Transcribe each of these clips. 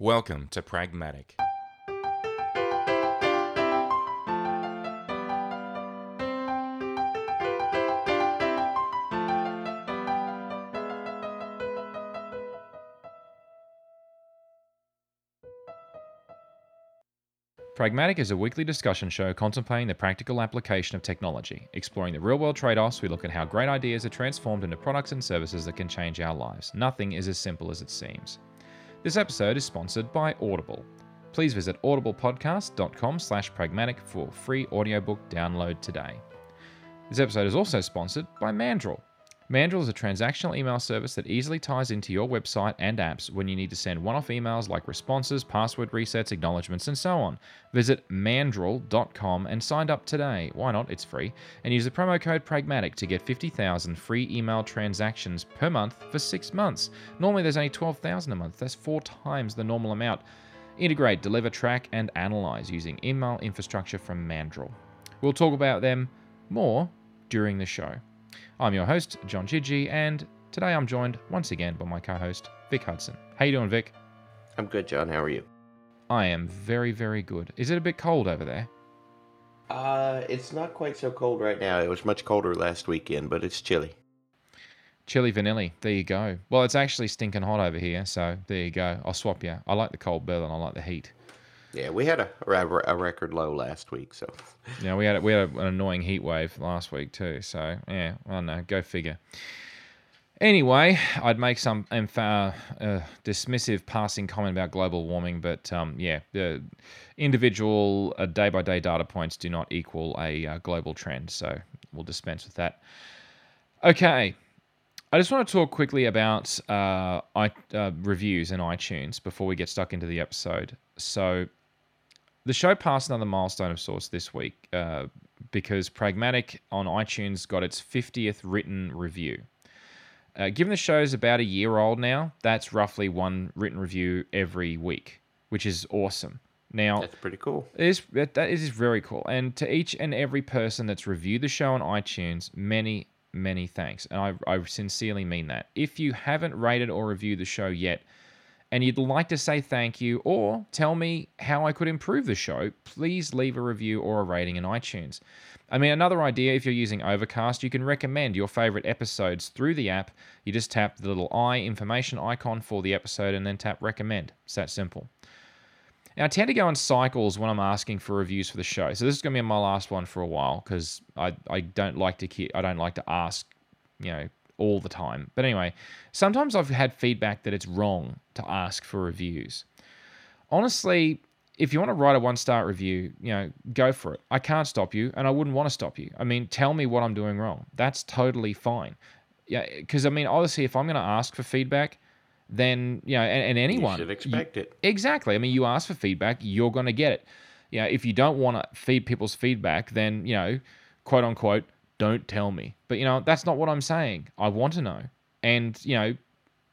Welcome to Pragmatic. Pragmatic is a weekly discussion show contemplating the practical application of technology. Exploring the real world trade offs, we look at how great ideas are transformed into products and services that can change our lives. Nothing is as simple as it seems. This episode is sponsored by Audible. Please visit audiblepodcast.com slash pragmatic for free audiobook download today. This episode is also sponsored by Mandrill. Mandrill is a transactional email service that easily ties into your website and apps when you need to send one off emails like responses, password resets, acknowledgements, and so on. Visit mandrill.com and sign up today. Why not? It's free. And use the promo code Pragmatic to get 50,000 free email transactions per month for six months. Normally there's only 12,000 a month. That's four times the normal amount. Integrate, deliver, track, and analyze using email infrastructure from Mandrill. We'll talk about them more during the show. I'm your host, John Chidgey, and today I'm joined once again by my co-host, Vic Hudson. How you doing, Vic? I'm good, John. How are you? I am very, very good. Is it a bit cold over there? Uh, it's not quite so cold right now. It was much colder last weekend, but it's chilly. Chilly vanilli. There you go. Well, it's actually stinking hot over here, so there you go. I'll swap you. I like the cold better than I like the heat. Yeah, we had a, a, a record low last week, so Yeah, we had a, we had an annoying heat wave last week too. So yeah, I don't know. Go figure. Anyway, I'd make some emph- uh, dismissive passing comment about global warming, but um, yeah, the individual day by day data points do not equal a uh, global trend. So we'll dispense with that. Okay, I just want to talk quickly about uh, I, uh, reviews in iTunes before we get stuck into the episode. So, the show passed another milestone of sorts this week uh, because Pragmatic on iTunes got its 50th written review. Uh, given the show's about a year old now, that's roughly one written review every week, which is awesome. Now, that's pretty cool. it is that that is very cool. And to each and every person that's reviewed the show on iTunes, many many thanks, and I, I sincerely mean that. If you haven't rated or reviewed the show yet, and you'd like to say thank you or tell me how I could improve the show, please leave a review or a rating in iTunes. I mean, another idea if you're using Overcast, you can recommend your favorite episodes through the app. You just tap the little i information icon for the episode and then tap recommend. It's that simple. Now, I tend to go in cycles when I'm asking for reviews for the show. So this is going to be my last one for a while because I, I don't like to keep, I don't like to ask, you know, all the time. But anyway, sometimes I've had feedback that it's wrong to ask for reviews. Honestly, if you want to write a one star review, you know, go for it. I can't stop you, and I wouldn't want to stop you. I mean, tell me what I'm doing wrong. That's totally fine. Yeah, because I mean, obviously, if I'm going to ask for feedback, then you know, and, and anyone You should expect it. Exactly. I mean, you ask for feedback, you're going to get it. You know, if you don't want to feed people's feedback, then you know, quote unquote, don't tell me. But you know, that's not what I'm saying. I want to know, and you know,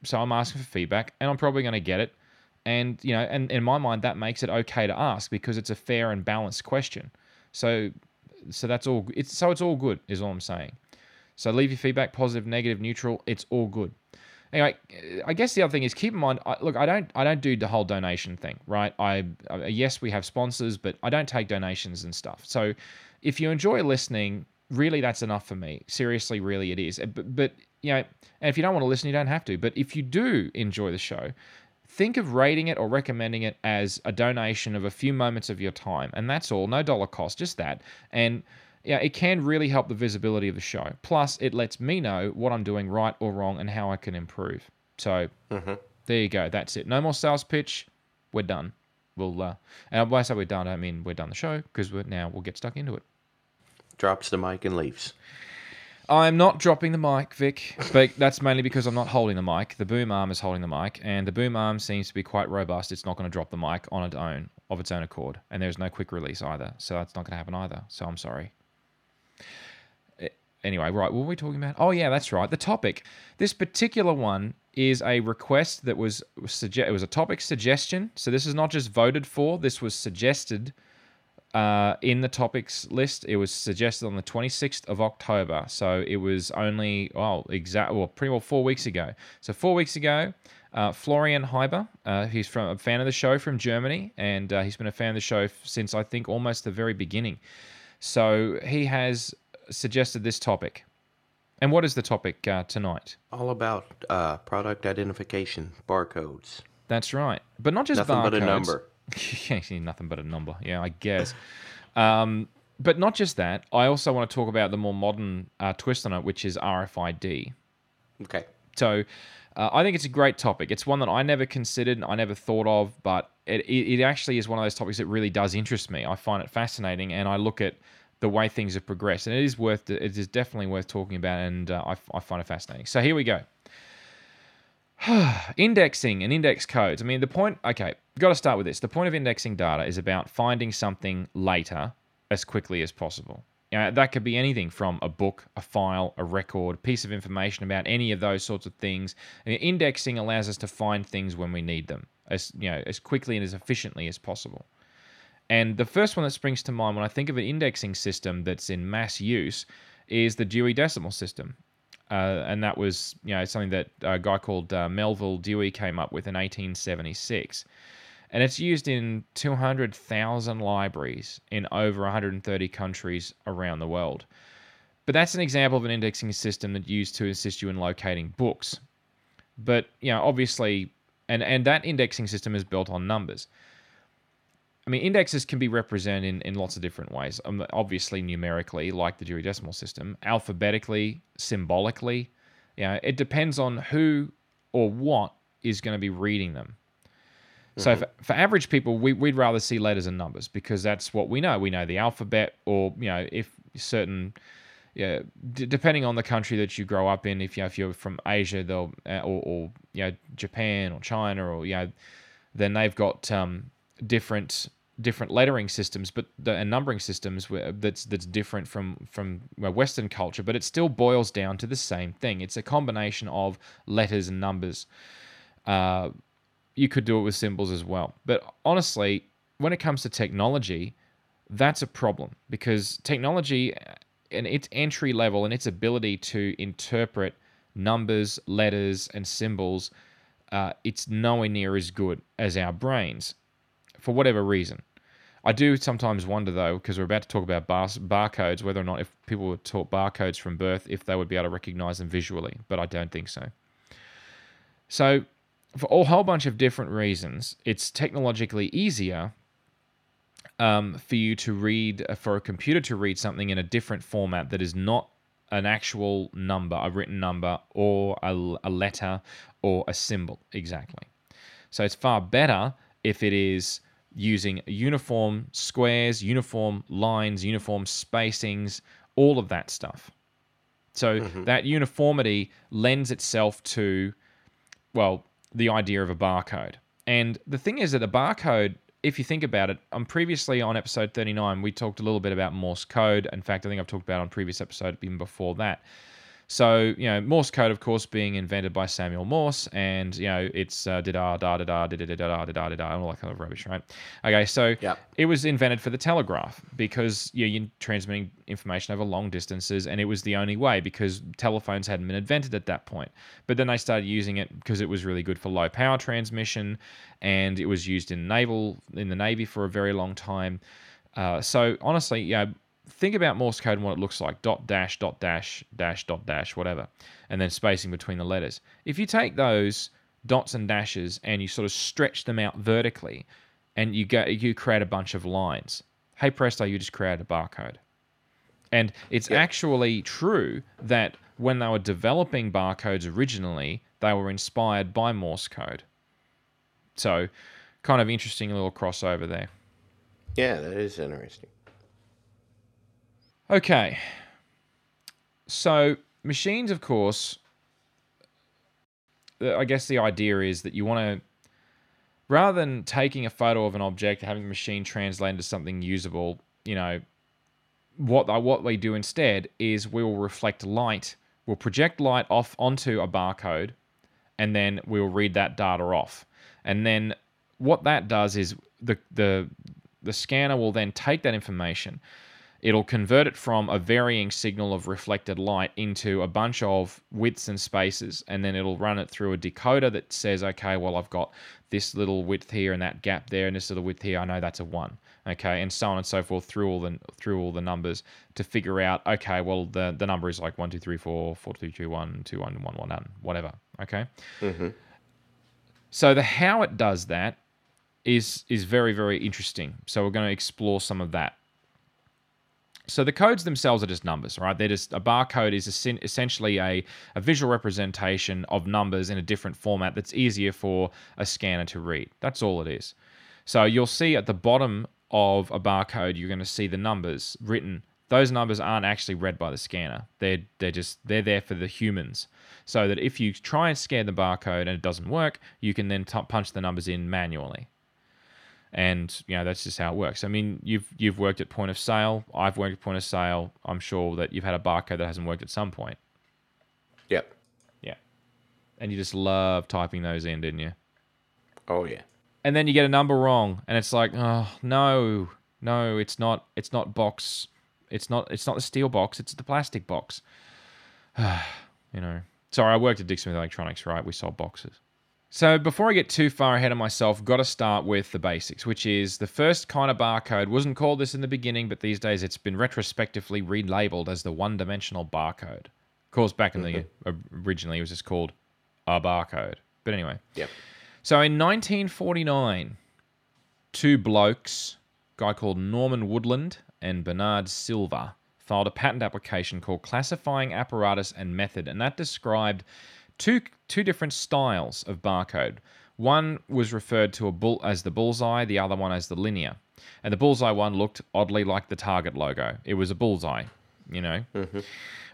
so I'm asking for feedback, and I'm probably going to get it. And you know, and in my mind, that makes it okay to ask because it's a fair and balanced question. So, so that's all. It's so it's all good, is all I'm saying. So leave your feedback, positive, negative, neutral. It's all good. Anyway, I guess the other thing is keep in mind. I, look, I don't, I don't do the whole donation thing, right? I, uh, yes, we have sponsors, but I don't take donations and stuff. So, if you enjoy listening, really, that's enough for me. Seriously, really, it is. But, but you know, and if you don't want to listen, you don't have to. But if you do enjoy the show, think of rating it or recommending it as a donation of a few moments of your time, and that's all. No dollar cost, just that. And yeah, it can really help the visibility of the show. Plus, it lets me know what I'm doing right or wrong and how I can improve. So Mhm. there you go. That's it. No more sales pitch. We're done. We'll uh, and when I say we're done, I mean we're done the show because we're now we'll get stuck into it. Drops the mic and leaves. I'm not dropping the mic, Vic, but that's mainly because I'm not holding the mic. The boom arm is holding the mic, and the boom arm seems to be quite robust. It's not going to drop the mic on its own, of its own accord, and there's no quick release either, so that's not going to happen either. So I'm sorry. Anyway, right, what were we talking about? Oh yeah, that's right. The topic. This particular one is a request that was suggest. It was a topic suggestion. So this is not just voted for. This was suggested uh, in the topics list. It was suggested on the 26th of October. So it was only, oh, exact, well, pretty well four weeks ago. So four weeks ago, Uh, Florian Heiber, uh, he's from a fan of the show from Germany, and uh, he's been a fan of the show since I think almost the very beginning. So he has suggested this topic. And what is the topic uh, tonight? All about uh, product identification, barcodes. That's right, but not just Nothing barcodes. but a number. yeah, nothing but a number. Yeah, I guess. um, but not just that. I also want to talk about the more modern uh, twist on it, which is RFID. Okay. So uh, I think it's a great topic. It's one that I never considered, I never thought of, but it, it, it actually is one of those topics that really does interest me. I find it fascinating, and I look at the way things have progressed, and it is worth it is definitely worth talking about, and uh, I, I find it fascinating. So here we go. indexing and index codes. I mean, the point. Okay, got to start with this. The point of indexing data is about finding something later as quickly as possible. Know, that could be anything from a book, a file, a record, piece of information about any of those sorts of things. And indexing allows us to find things when we need them, as you know, as quickly and as efficiently as possible. And the first one that springs to mind when I think of an indexing system that's in mass use is the Dewey Decimal System. Uh, and that was, you know, something that a guy called uh, Melvil Dewey came up with in 1876 and it's used in 200,000 libraries in over 130 countries around the world. But that's an example of an indexing system that used to assist you in locating books. But you know, obviously, and and that indexing system is built on numbers. I mean, indexes can be represented in, in lots of different ways. Um, obviously, numerically, like the Dewey Decimal System, alphabetically, symbolically. You know, it depends on who or what is going to be reading them. So for, for average people, we, we'd rather see letters and numbers because that's what we know. We know the alphabet, or you know, if certain, yeah, d- depending on the country that you grow up in, if you know, if you're from Asia, they'll uh, or, or you know Japan or China, or you know, then they've got um, different different lettering systems, but the, and numbering systems where, that's that's different from from Western culture. But it still boils down to the same thing. It's a combination of letters and numbers. Uh, you could do it with symbols as well. But honestly, when it comes to technology, that's a problem because technology and its entry level and its ability to interpret numbers, letters, and symbols, uh, it's nowhere near as good as our brains for whatever reason. I do sometimes wonder though, because we're about to talk about bar- barcodes, whether or not if people were taught barcodes from birth, if they would be able to recognize them visually, but I don't think so. So for a whole bunch of different reasons, it's technologically easier um, for you to read, uh, for a computer to read something in a different format that is not an actual number, a written number, or a, a letter, or a symbol exactly. So it's far better if it is using uniform squares, uniform lines, uniform spacings, all of that stuff. So that uniformity lends itself to, well, the idea of a barcode. And the thing is that a barcode, if you think about it, um, previously on episode 39, we talked a little bit about Morse code. In fact, I think I've talked about it on previous episode even before that. So, you know, Morse code, of course, being invented by Samuel Morse, and, you know, it's uh, da da da da da da da da da da da da and all that kind of rubbish, right? Okay, so Yep. it was invented for the telegraph because you know, you're transmitting information over long distances, and it was the only way because telephones hadn't been invented at that point. But then they started using it because it was really good for low power transmission, and it was used in naval in the navy for a very long time. Uh, so honestly, yeah, think about Morse code and what it looks like: dot dash dot dash dash dot dash whatever, and then spacing between the letters. If you take those dots and dashes and you sort of stretch them out vertically, and you go you create a bunch of lines. Hey presto, you just created a barcode. And it's actually true that when they were developing barcodes originally, they were inspired by Morse code. So, kind of interesting little crossover there. Yeah, that is interesting. Okay. So, machines, of course, I guess the idea is that you want to, rather than taking a photo of an object, having the machine translate into something usable, you know, what what we do instead is we will reflect light, we'll project light off onto a barcode, and then we'll read that data off. And then what that does is the the the scanner will then take that information it'll convert it from a varying signal of reflected light into a bunch of widths and spaces, and then it'll run it through a decoder that says, okay, well, I've got this little width here and that gap there, and this little width here. I know that's a one, okay, and so on and so forth through all the through all the numbers to figure out, okay, well, the the number is like one, two, three, four, four, two, two, one, two, one, one, one, one, whatever, okay. Mm-hmm. So the how it does that is is very very interesting. So we're going to explore some of that. So the codes themselves are just numbers, right? They're just a barcode is essentially a, a visual representation of numbers in a different format that's easier for a scanner to read. That's all it is. So you'll see at the bottom of a barcode, you're going to see the numbers written. Those numbers aren't actually read by the scanner. They're they're just they're there for the humans. So that if you try and scan the barcode and it doesn't work, you can then t- punch the numbers in manually and you know that's just how it works. I mean, you've you've worked at point of sale. I've worked at point of sale. I'm sure that you've had a barcode that hasn't worked at some point. Yep. Yeah, and you just love typing those in, didn't you? Oh yeah. And then you get a number wrong, and it's like, oh no, no, it's not. It's not box. It's not. It's not the steel box. It's the plastic box. you know. Sorry, I worked at Dick Smith Electronics. Right, we sold boxes. So before I get too far ahead of myself, got to start with the basics, which is the first kind of barcode wasn't called this in the beginning, but these days it's been retrospectively relabeled as the one-dimensional barcode. Of course, back in mm-hmm. the originally it was just called a barcode. But anyway. Yep. So in 1949, two blokes, guy called Norman Woodland and Bernard Silver, filed a patent application called Classifying Apparatus and Method, and that described two two different styles of barcode. One was referred to a bull as the bullseye, the other one as the linear. And the bullseye one looked oddly like the Target logo. It was a bullseye, you know. Mm-hmm.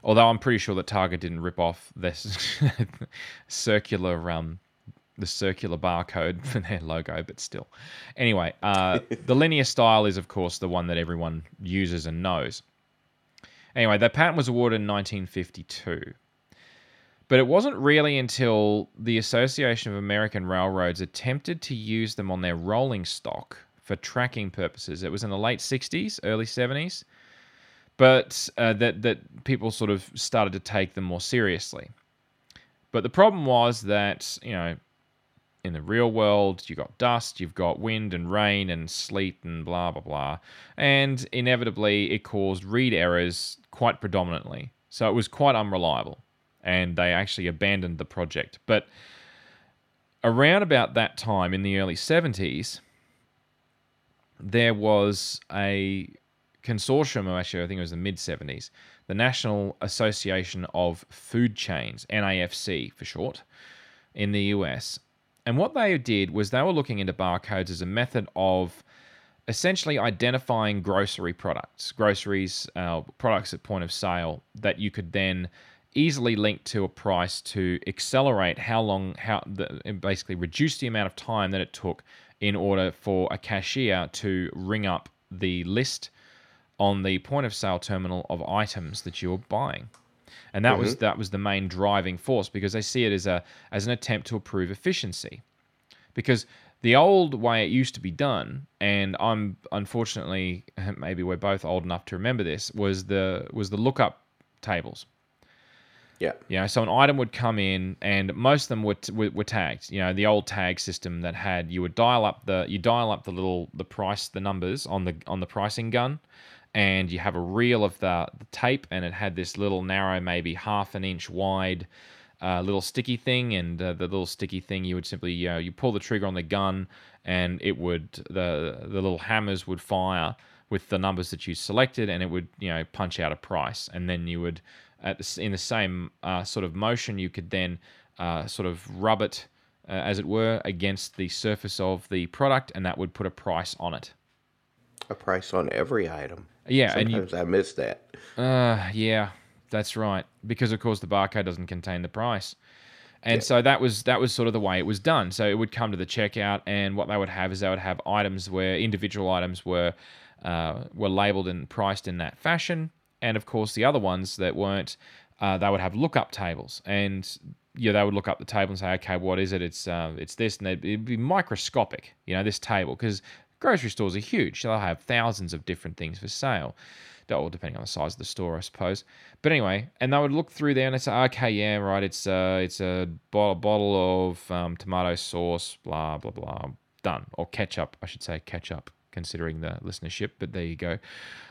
Although I'm pretty sure that Target didn't rip off this circular um the circular barcode for their logo, but still. Anyway, uh, the linear style is of course the one that everyone uses and knows. Anyway, the patent was awarded in 1952. But it wasn't really until the Association of American Railroads attempted to use them on their rolling stock for tracking purposes. It was in the late 60s, early 70s, but uh, that, that people sort of started to take them more seriously. But the problem was that, you know, in the real world, you've got dust, you've got wind and rain and sleet and blah, blah, blah. And inevitably, it caused read errors quite predominantly. So it was quite unreliable and they actually abandoned the project. But around about that time in the early 70s, there was a consortium, or actually, I think it was the mid 70s, the National Association of Food Chains, NAFC for short, in the US. And what they did was they were looking into barcodes as a method of essentially identifying grocery products, groceries, uh, products at point of sale that you could then easily linked to a price to accelerate how long how the, basically reduce the amount of time that it took in order for a cashier to ring up the list on the point of sale terminal of items that you're buying. And that mm-hmm. was that was the main driving force because they see it as a as an attempt to improve efficiency. Because the old way it used to be done and i'm unfortunately maybe we're both old enough to remember this was the was the lookup tables yeah. You know, so an item would come in, and most of them were, were, were tagged. You know, the old tag system that had you would dial up the you dial up the little the price the numbers on the on the pricing gun, and you have a reel of the, the tape, and it had this little narrow, maybe half an inch wide. Uh, little sticky thing, and uh, the little sticky thing you would simply you, know, you pull the trigger on the gun, and it would the the little hammers would fire with the numbers that you selected, and it would you know punch out a price, and then you would at the, in the same uh, sort of motion, you could then uh, sort of rub it, uh, as it were, against the surface of the product, and that would put a price on it. A price on every item. Yeah, sometimes and you, I miss that. Uh, yeah, that's right. Because of course the barcode doesn't contain the price. And yeah. so that was that was sort of the way it was done. So it would come to the checkout, and what they would have is they would have items where individual items were uh, were labeled and priced in that fashion, and of course the other ones that weren't, uh, they would have lookup tables, and yeah, they would look up the table and say, okay, what is it? It's uh, it's this, and it'd be microscopic, you know, this table, because Grocery stores are huge. They'll have thousands of different things for sale. Or depending on the size of the store, I suppose. But anyway, and they would look through there and they say, okay, yeah, right, it's a, it's a bottle, bottle of um, tomato sauce, blah, blah, blah, done. Or ketchup, I should say ketchup, considering the listenership, but there you go.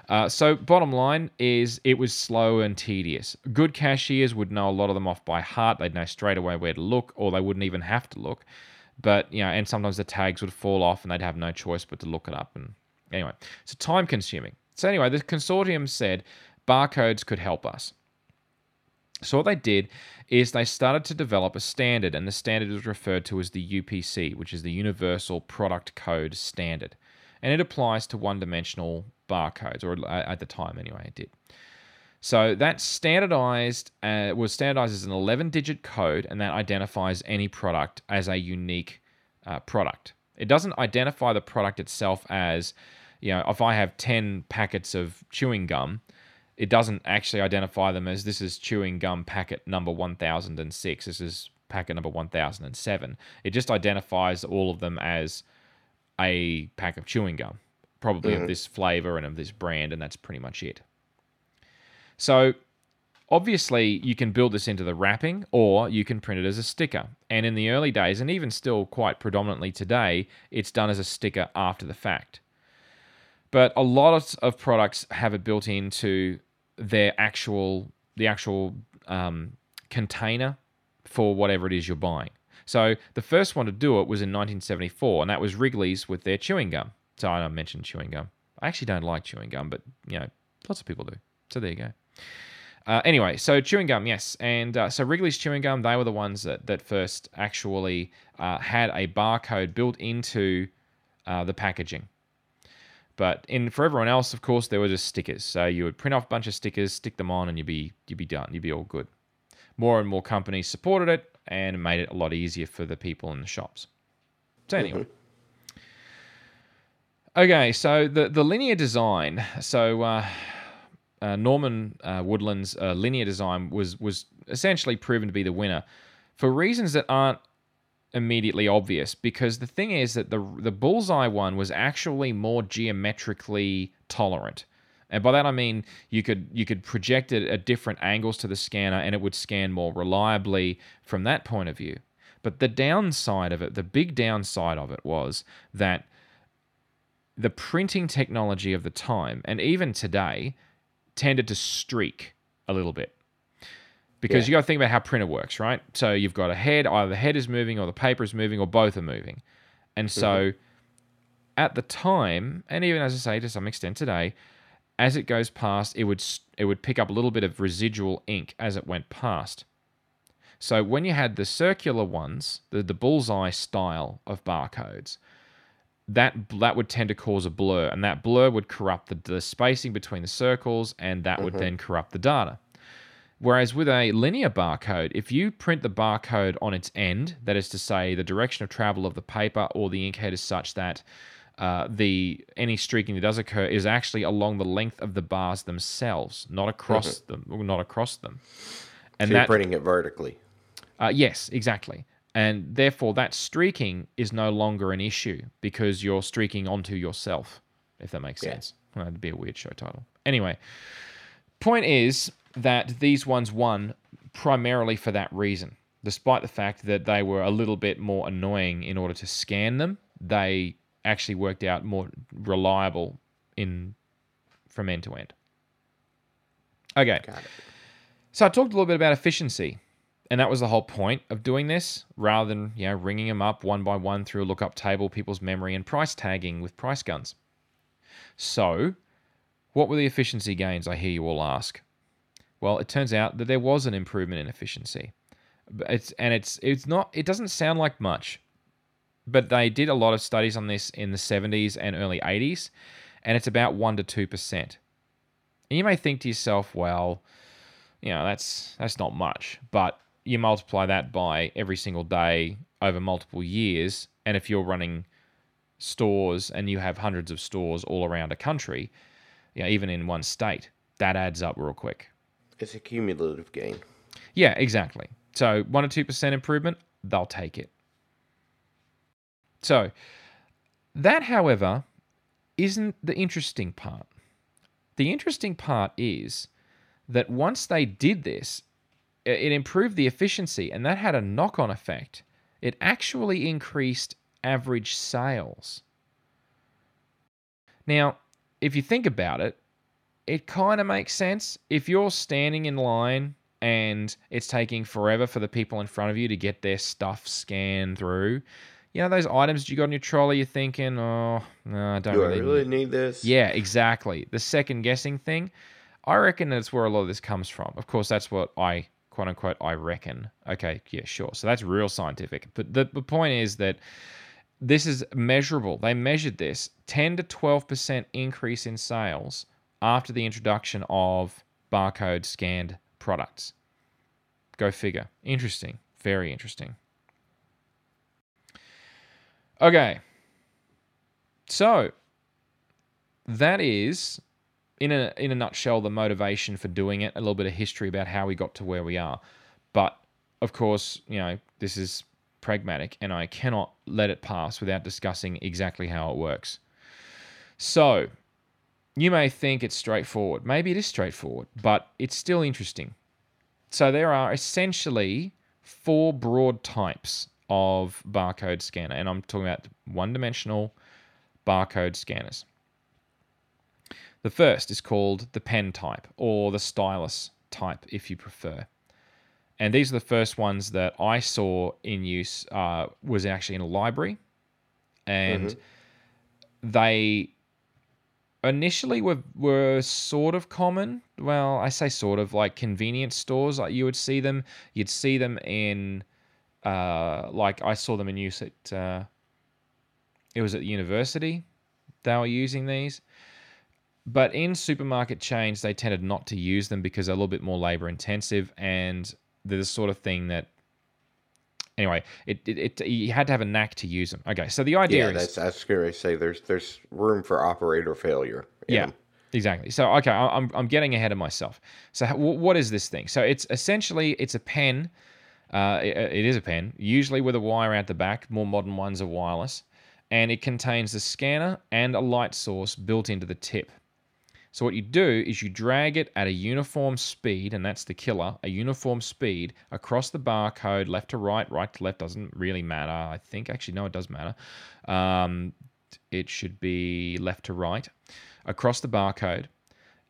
Uh, so, bottom line is it was slow and tedious. Good cashiers would know a lot of them off by heart. They'd know straight away where to look, or they wouldn't even have to look. But, you know, and sometimes the tags would fall off and they'd have no choice but to look it up. And anyway, so time consuming. So, anyway, the consortium said barcodes could help us. So, what they did is they started to develop a standard, and the standard was referred to as the UPC, which is the Universal Product Code Standard. And it applies to one dimensional barcodes, or at the time anyway, it did. So that standardized uh, was standardized as an 11-digit code, and that identifies any product as a unique uh, product. It doesn't identify the product itself as, you know, if I have 10 packets of chewing gum, it doesn't actually identify them as this is chewing gum packet number 1006, this is packet number 1007. It just identifies all of them as a pack of chewing gum, probably mm-hmm. of this flavor and of this brand, and that's pretty much it. So obviously you can build this into the wrapping or you can print it as a sticker. And in the early days, and even still quite predominantly today, it's done as a sticker after the fact. But a lot of products have it built into their actual the actual um, container for whatever it is you're buying. So the first one to do it was in 1974, and that was Wrigley's with their chewing gum. So I mentioned chewing gum. I actually don't like chewing gum, but you know, lots of people do. So there you go. Uh, anyway, so chewing gum, yes, and uh, so Wrigley's chewing gum, they were the ones that that first actually uh, had a barcode built into uh, the packaging. But in for everyone else, of course, there were just stickers. So you would print off a bunch of stickers, stick them on, and you'd be you'd be done. You'd be all good. More and more companies supported it and made it a lot easier for the people in the shops. So anyway. Mm-hmm. Okay, so the, the linear design. So uh, uh, Norman uh, Woodland's uh, linear design was was essentially proven to be the winner for reasons that aren't immediately obvious because the thing is that the the bullseye one was actually more geometrically tolerant. And by that I mean you could you could project it at different angles to the scanner and it would scan more reliably from that point of view. But the downside of it, the big downside of it was that the printing technology of the time and even today tended to streak a little bit because yeah. you got to think about how printer works, right? So you've got a head, either the head is moving or the paper is moving or both are moving. And so mm-hmm. at the time, and even as I say to some extent today, as it goes past, it would it would pick up a little bit of residual ink as it went past. So when you had the circular ones, the, the bullseye style of barcodes, that that would tend to cause a blur, and that blur would corrupt the, the spacing between the circles, and that mm-hmm. would then corrupt the data. Whereas with a linear barcode, if you print the barcode on its end, that is to say, the direction of travel of the paper or the ink head is such that uh, the any streaking that does occur is actually along the length of the bars themselves, not across mm-hmm. them, not across them. And so you're that, printing it vertically. Uh, yes, exactly. And therefore, that streaking is no longer an issue because you're streaking onto yourself, if that makes yeah. sense. Well, that'd be a weird show title. Anyway, point is that these ones won primarily for that reason. Despite the fact that they were a little bit more annoying in order to scan them, they actually worked out more reliable in from end to end. Okay. So I talked a little bit about efficiency. And that was the whole point of doing this, rather than you know ringing them up one by one through a lookup table, people's memory, and price tagging with price guns. So, what were the efficiency gains? I hear you all ask. Well, it turns out that there was an improvement in efficiency. It's and it's it's not it doesn't sound like much, but they did a lot of studies on this in the 70s and early 80s, and it's about 1 to 2%. And you may think to yourself, well, you know, that's that's not much, but you multiply that by every single day over multiple years, and if you're running stores and you have hundreds of stores all around a country, you know, even in one state, that adds up real quick. It's a cumulative gain. Yeah, exactly. So one or two percent improvement, they'll take it. So that, however, isn't the interesting part. The interesting part is that once they did this, it improved the efficiency and that had a knock on effect. It actually increased average sales. Now, if you think about it, it kind of makes sense. If you're standing in line and it's taking forever for the people in front of you to get their stuff scanned through, you know those items you got on your trolley, you're thinking, oh, no, I don't Do I really, really need this? yeah, exactly. The second guessing thing, I reckon that's where a lot of this comes from. Of course, that's what I quote unquote I reckon. Okay, yeah, sure. So that's real scientific. But the, the point is that this is measurable. They measured this 10 to 12% increase in sales after the introduction of barcode scanned products. Go figure. Interesting. Very interesting. Okay. So that is in a in a nutshell the motivation for doing it, a little bit of history about how we got to where we are. But of course, you know, this is pragmatic and I cannot let it pass without discussing exactly how it works. So, you may think it's straightforward. Maybe it is straightforward, but it's still interesting. So, there are essentially four broad types of barcode scanner, and I'm talking about one dimensional barcode scanners. The first is called the pen type or the stylus type, if you prefer. And these are the first ones that I saw in use. Uh, was actually in a library, and they initially were were sort of common. Well, I say sort of like convenience stores. Like you would see them. You'd see them in uh, like I saw them in use at uh, it was at the university. They were using these, but in supermarket chains they tended not to use them because they're a little bit more labor intensive and they're the sort of thing that. Anyway, it, it, it you had to have a knack to use them. Okay, so the idea Yeah, is that's I going to say there's there's room for operator failure. Yeah, them. exactly. So okay, I'm I'm getting ahead of myself. So wh- what is this thing? So it's essentially it's a pen. Uh, it, it is a pen, usually with a wire out the back. More modern ones are wireless, and it contains a scanner and a light source built into the tip. So what you do is you drag it at a uniform speed, and that's the killer, a uniform speed across the barcode, left to right, right to left doesn't really matter. I think actually no, it does matter. Um, it should be left to right across the barcode.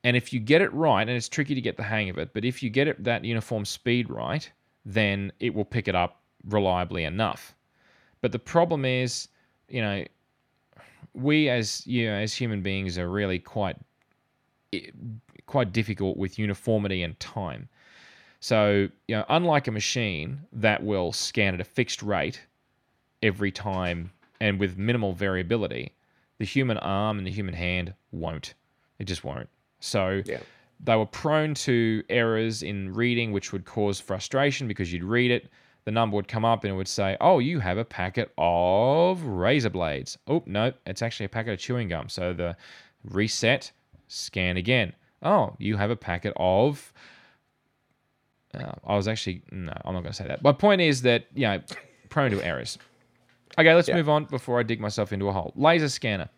And if you get it right, and it's tricky to get the hang of it, but if you get it that uniform speed right, then it will pick it up reliably enough. But the problem is, you know, we as you know, as human beings are really quite quite difficult with uniformity and time. So, you know, unlike a machine that will scan at a fixed rate every time and with minimal variability, the human arm and the human hand won't. It just won't. So, Yeah. They were prone to errors in reading, which would cause frustration because you'd read it, the number would come up and it would say, Oh, you have a packet of razor blades. Oh, no, it's actually a packet of chewing gum. So the reset, scan again. Oh, you have a packet of. Uh, I was actually. No, I'm not going to say that. My point is that, you know, prone to errors. Okay, let's Yeah. move on before I dig myself into a hole. Laser scanner.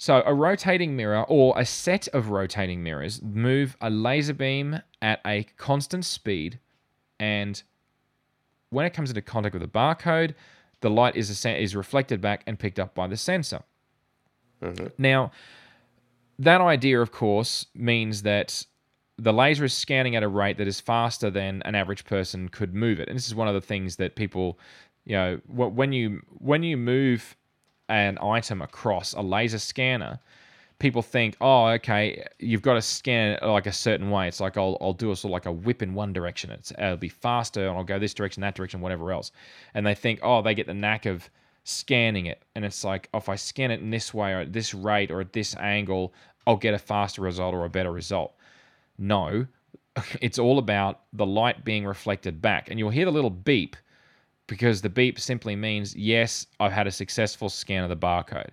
So, a rotating mirror or a set of rotating mirrors move a laser beam at a constant speed, and when it comes into contact with the barcode, the light is assen- is reflected back and picked up by the sensor. Mm-hmm. Now, that idea, of course, means that the laser is scanning at a rate that is faster than an average person could move it. And this is one of the things that people, you know, when you when you move an item across a laser scanner, people think, oh, okay, you've got to scan it like a certain way. It's like I'll, I'll do a sort of like a whip in one direction. It's, it'll be faster and I'll go this direction, that direction, whatever else. And they think, oh, they get the knack of scanning it. And it's like, oh, if I scan it in this way or at this rate or at this angle, I'll get a faster result or a better result. No, it's all about the light being reflected back. And you'll hear the little beep because the beep simply means, yes, I've had a successful scan of the barcode.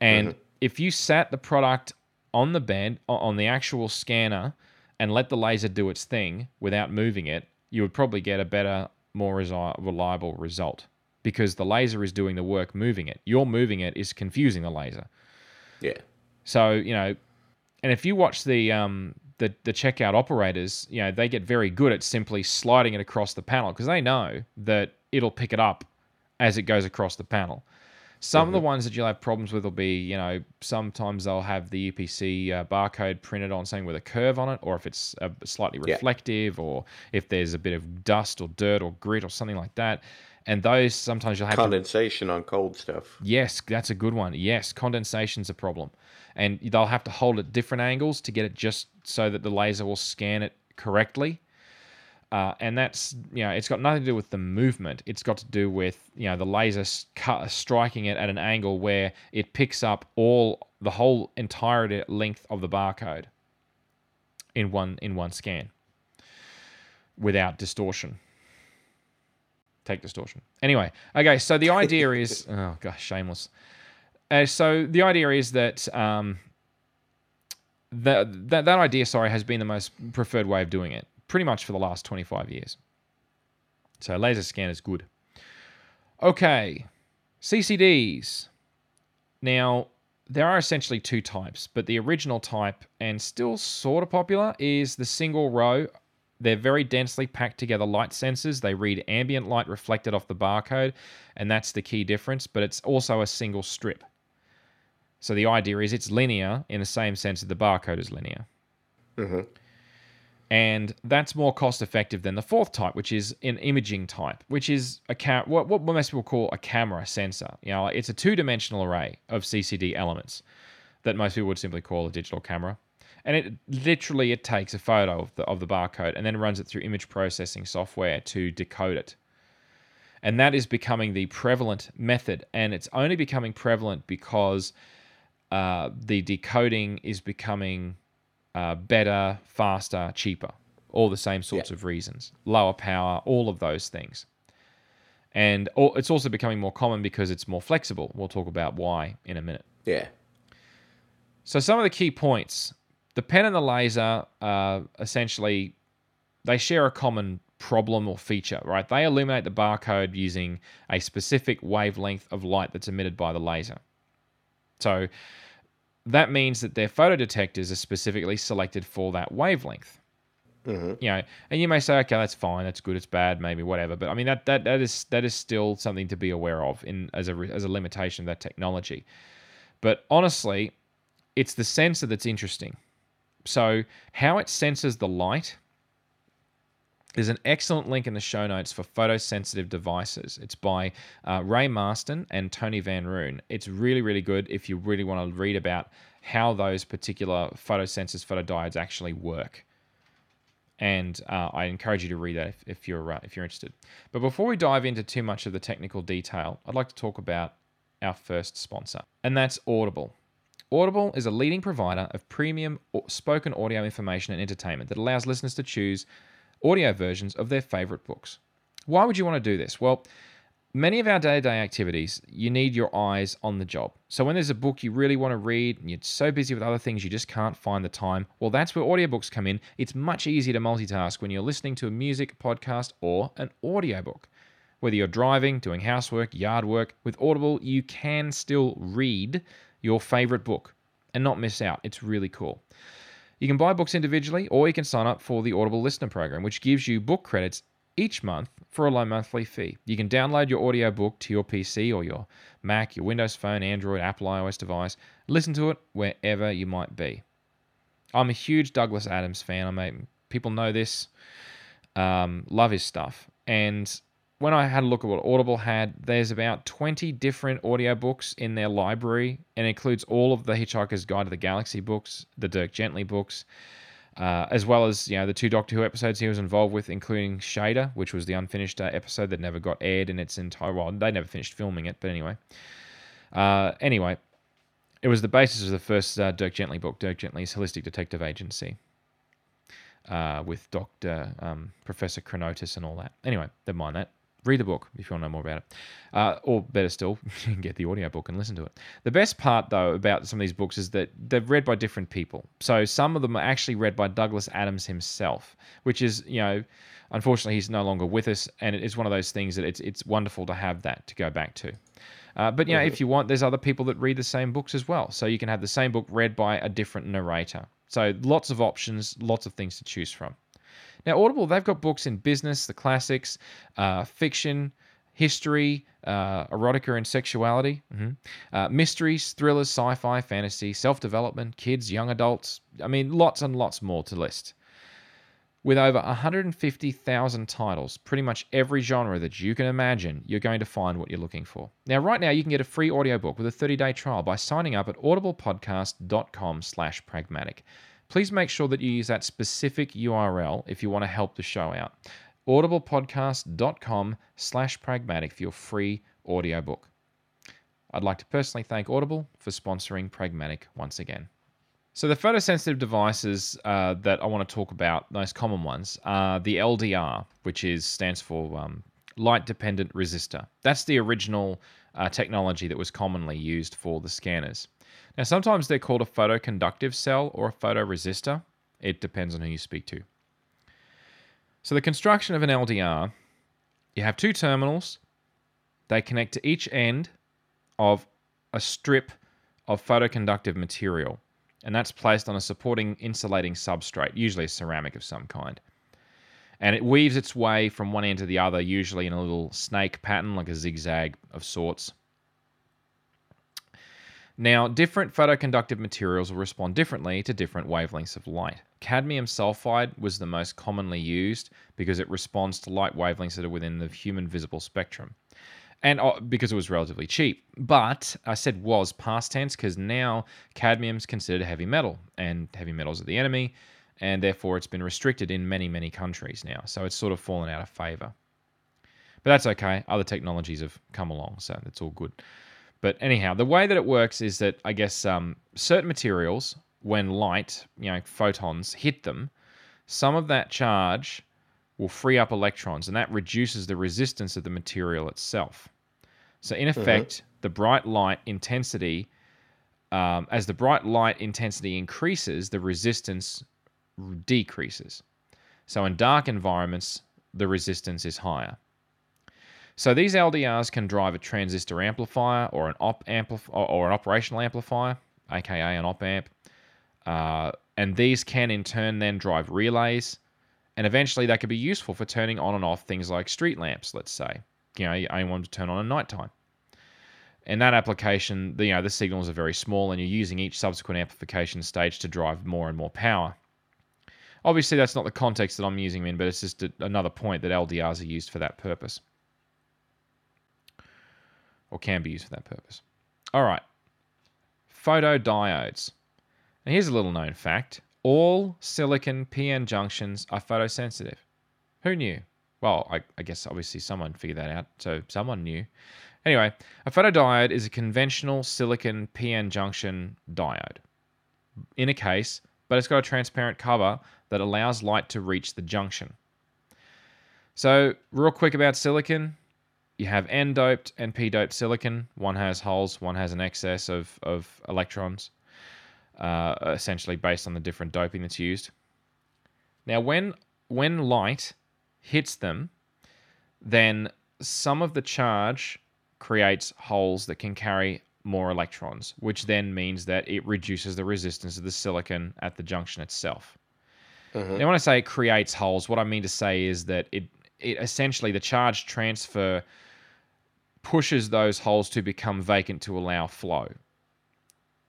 And if you sat the product on the bed, on the actual scanner, and let the laser do its thing without moving it, you would probably get a better, more resi- reliable result because the laser is doing the work moving it. You're moving it is confusing the laser. Yeah. So you know, and if you watch the um, the the checkout operators, you know, they get very good at simply sliding it across the panel because they know that it'll pick it up as it goes across the panel. Some of the ones that you'll have problems with will be, you know, sometimes they'll have the UPC uh, barcode printed on something with a curve on it, or if it's uh, slightly Yeah. reflective, or if there's a bit of dust or dirt or grit or something like that. And those sometimes you'll have to Condensation on cold stuff. Yes, that's a good one. Yes, condensation's a problem. And they'll have to hold at different angles to get it just so that the laser will scan it correctly. Uh, and that's, you know, it's got nothing to do with the movement. It's got to do with, you know, the laser cut, striking it at an angle where it picks up all, the whole entire length of the barcode in one in one scan without distortion. Take distortion. Anyway, okay, so the idea is, oh gosh, shameless. Uh, so the idea is that um, that, that that idea, sorry, has been the most preferred way of doing it, pretty much for the last 25 years. So laser scan is good. Okay, CCDs. Now, there are essentially two types, but the original type, and still sort of popular, is the single row. They're very densely packed together light sensors. They read ambient light reflected off the barcode, and that's the key difference, but it's also a single strip. So the idea is it's linear in the same sense that the barcode is linear. hmm And that's more cost effective than the fourth type, which is an imaging type, which is a what, what most people call a camera sensor. You know, it's a two dimensional array of CCD elements that most people would simply call a digital camera. And it literally it takes a photo of the of the barcode and then runs it through image processing software to decode it. And that is becoming the prevalent method. And it's only becoming prevalent because uh, the decoding is becoming uh, better, faster, cheaper. All the same sorts of reasons. Lower power, all of those things. And it's also becoming more common because it's more flexible. We'll talk about why in a minute. Yeah. So some of the key points: the pen and the laser, uh, essentially, they share a common problem or feature, right? They illuminate the barcode using a specific wavelength of light that's emitted by the laser. So that means that their photodetectors are specifically selected for that wavelength. hmm You know, and you may say, okay, that's fine, that's good, it's bad, maybe whatever. But I mean, that that that is that is still something to be aware of in as a as a limitation of that technology. But honestly, it's the sensor that's interesting. So how it senses the light. There's an excellent link in the show notes for photosensitive devices. It's by uh, Ray Marston and Tony Van Roon. It's really, really good if you really want to read about how those particular photosensors, photodiodes actually work. And uh, I encourage you to read that if, if you're uh, if you're interested. But before we dive into too much of the technical detail, I'd like to talk about our first sponsor, and that's Audible. Audible is a leading provider of premium au- spoken audio information and entertainment that allows listeners to choose audio versions of their favorite books. Why would you want to do this? Well, many of our day to day activities, you need your eyes on the job. So when there's a book you really want to read and you're so busy with other things you just can't find the time, well, that's where audiobooks come in. It's much easier to multitask when you're listening to a music, podcast, or an audiobook. Whether you're driving, doing housework, yard work, with Audible, you can still read your favorite book and not miss out. It's really cool. You can buy books individually, or you can sign up for the Audible Listener Program, which gives you book credits each month for a low monthly fee. You can download your audiobook to your PC or your Mac, your Windows Phone, Android, Apple iOS device. Listen to it wherever you might be. I'm a huge Douglas Adams fan. I mean, people know this. Um, love his stuff. And when I had a look at what Audible had, there's about 20 different audiobooks in their library, and includes all of the Hitchhiker's Guide to the Galaxy books, the Dirk Gently books, uh, as well as you know the two Doctor Who episodes he was involved with, including Shada, which was the unfinished uh, episode that never got aired in its entire. Well, they never finished filming it, but anyway. Uh, anyway, it was the basis of the first uh, Dirk Gently book, Dirk Gently's Holistic Detective Agency, uh, with Doctor um, Professor Chronotis and all that. Anyway, never mind that. Read the book if you want to know more about it. Uh, or better still, you can get the audiobook and listen to it. The best part, though, about some of these books is that they're read by different people. So some of them are actually read by Douglas Adams himself, which is, you know, unfortunately he's no longer with us, and it is one of those things that it's it's wonderful to have that to go back to. Uh, but you know, if you want, there's other people that read the same books as well. So you can have the same book read by a different narrator. So lots of options, lots of things to choose from. Now, Audible, they've got books in business, the classics, uh, fiction, history, uh, erotica and sexuality, mhm, uh, mysteries, thrillers, sci fi, fantasy, self development, kids, young adults. I mean, lots and lots more to list. With over 150,000 titles, pretty much every genre that you can imagine, you're going to find what you're looking for. Now, right now, you can get a free audiobook with a 30-day trial by signing up at audiblepodcast.com slash pragmatic. Please make sure that you use that specific URL if you want to help the show out. audiblepodcast.com slash pragmatic for your free audiobook. I'd like to personally thank Audible for sponsoring Pragmatic once again. So the photosensitive devices uh, that I want to talk about, most common ones, are the LDR, which is stands for um, light dependent resistor. That's the original uh, technology that was commonly used for the scanners. Now sometimes they're called a photoconductive cell or a photoresistor. It depends on who you speak to. So the construction of an LDR, you have two terminals. They connect to each end of a strip of photoconductive material and that's placed on a supporting insulating substrate, usually a ceramic of some kind. And it weaves its way from one end to the other, usually in a little snake pattern, like a zigzag of sorts. Now, different photoconductive materials will respond differently to different wavelengths of light. Cadmium sulfide was the most commonly used because it responds to light wavelengths that are within the human visible spectrum and uh, because it was relatively cheap. But I said was past tense because now cadmium is considered a heavy metal, and heavy metals are the enemy, and therefore it's been restricted in many, many countries now. So it's sort of fallen out of favor. But that's okay. Other technologies have come along, so it's all good. But anyhow, the way that it works is that I guess um, certain materials, when light, you know, photons hit them, some of that charge will free up electrons, and that reduces the resistance of the material itself. So in effect, the bright light intensity, um, as the bright light intensity increases, the resistance decreases. So in dark environments, the resistance is higher. So these LDRs can drive a transistor amplifier or an op ampli- or, an operational amplifier, aka an op amp, uh, and these can in turn then drive relays, and eventually they could be useful for turning on and off things like street lamps. Let's say you know you only want to turn on at nighttime. In that application, the, you know the signals are very small, and you're using each subsequent amplification stage to drive more and more power. Obviously, that's not the context that I'm using them in, but it's just another point that LDRs are used for that purpose, or can be used for that purpose. All right, photodiodes. Now, here's a little known fact: all silicon PN junctions are photosensitive. Who knew? Well, I, I guess obviously someone figured that out, so someone knew. Anyway, a photodiode is a conventional silicon PN junction diode in a case, but it's got a transparent cover that allows light to reach the junction. So, real quick about silicon you have N doped and P doped silicon. One has holes, one has an excess of, of electrons, uh, essentially based on the different doping that's used. Now, when when light hits them, then some of the charge creates holes that can carry more electrons, which then means that it reduces the resistance of the silicon at the junction itself. Mhm. Now, when I say it creates holes, what I mean to say is that it, it essentially the charge transfer pushes those holes to become vacant to allow flow.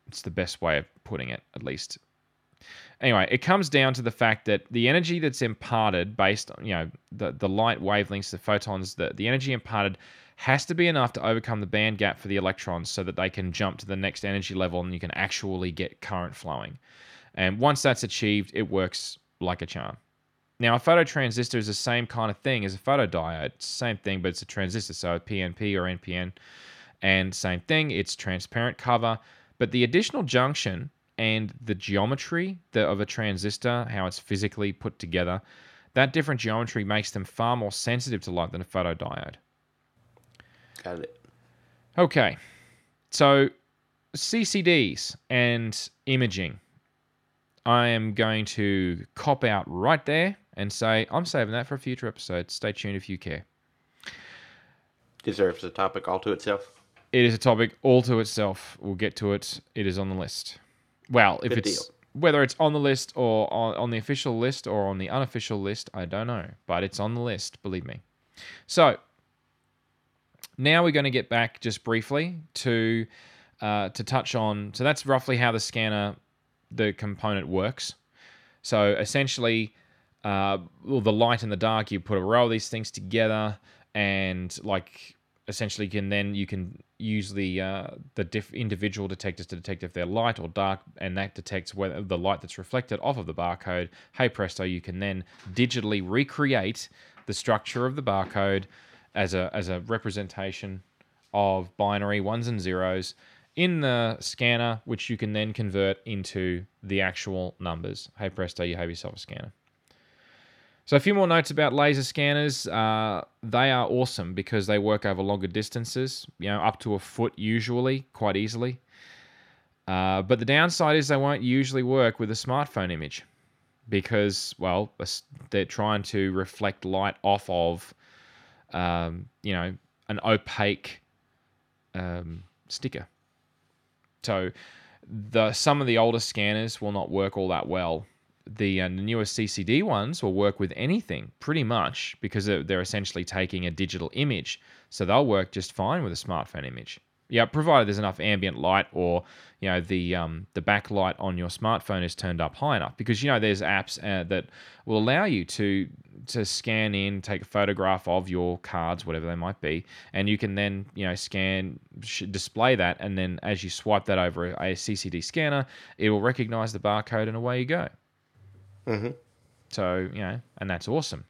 It's the best way of putting it, at least. Anyway, it comes down to the fact that the energy that's imparted based on, you know, the, the light wavelengths, the photons, the, the energy imparted has to be enough to overcome the band gap for the electrons so that they can jump to the next energy level and you can actually get current flowing. And once that's achieved, it works like a charm. Now, a phototransistor is the same kind of thing as a photodiode. Same thing, but it's a transistor, so a PNP or NPN. And same thing, it's transparent cover. But the additional junction and the geometry of a transistor, how it's physically put together, that different geometry makes them far more sensitive to light than a photodiode. Got it. Okay, so CCDs and imaging. I am going to cop out right there and say I'm saving that for a future episode. Stay tuned if you care. Deserves a topic all to itself. It is a topic all to itself. We'll get to it. It is on the list. Well, if Good it's deal. whether it's on the list or on, on the official list or on the unofficial list, I don't know. But it's on the list, believe me. So now we're going to get back just briefly to uh, to touch on. So that's roughly how the scanner, the component works. So essentially, uh, well, the light and the dark, you put a row of these things together, and like essentially you can then you can use the uh, the diff- individual detectors to detect if they're light or dark, and that detects whether the light that's reflected off of the barcode. Hey presto, you can then digitally recreate the structure of the barcode as a as a representation of binary ones and zeros in the scanner, which you can then convert into the actual numbers. Hey presto, you have yourself a scanner. So a few more notes about laser scanners. Uh, they are awesome because they work over longer distances, you know, up to a foot usually, quite easily. Uh, but the downside is they won't usually work with a smartphone image because, well, they're trying to reflect light off of, um, you know, an opaque um, sticker. So the some of the older scanners will not work all that well. The, uh, newer CCD ones will work with anything pretty much because they're, essentially taking a digital image, so they'll work just fine with a smartphone image. Yeah, provided there's enough ambient light or you know the um, the backlight on your smartphone is turned up high enough because you know there's apps uh, that will allow you to to scan in, take a photograph of your cards, whatever they might be, and you can then you know scan, display that, and then as you swipe that over a CCD scanner, it will recognize the barcode and away you go. Hmm So you know, and that's awesome.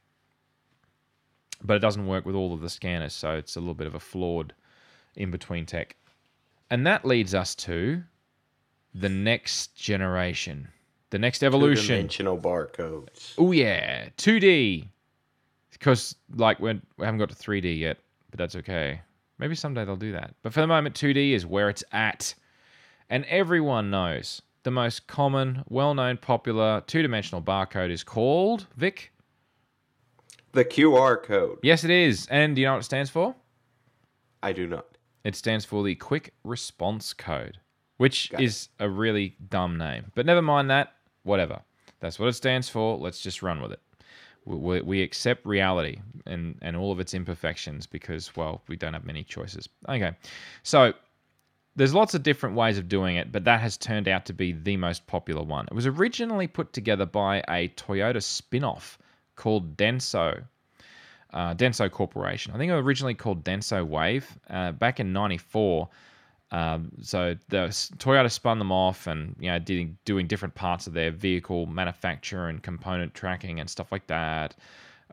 But it doesn't work with all of the scanners, so it's a little bit of a flawed in between tech. And that leads us to the next generation, the next evolution. Two-dimensional barcodes. Oh yeah, 2D. Because like we're, we haven't got to 3D yet, but that's okay. Maybe someday they'll do that. But for the moment, 2D is where it's at, and everyone knows the most common, well-known, popular two-dimensional barcode is called Vic. The QR code. Yes, it is. And do you know what it stands for? I do not. It stands for the Quick Response Code, which Got it. is a really dumb name. But never mind that. Whatever. That's what it stands for. Let's just run with it. We, we, we accept reality and, and all of its imperfections because, well, we don't have many choices. Okay. So there's lots of different ways of doing it, but that has turned out to be the most popular one. It was originally put together by a Toyota spin off called Denso uh, Denso Corporation. I think it was originally called Denso Wave uh, back in '94. Um, so the Toyota spun them off and you know did, doing different parts of their vehicle manufacture and component tracking and stuff like that.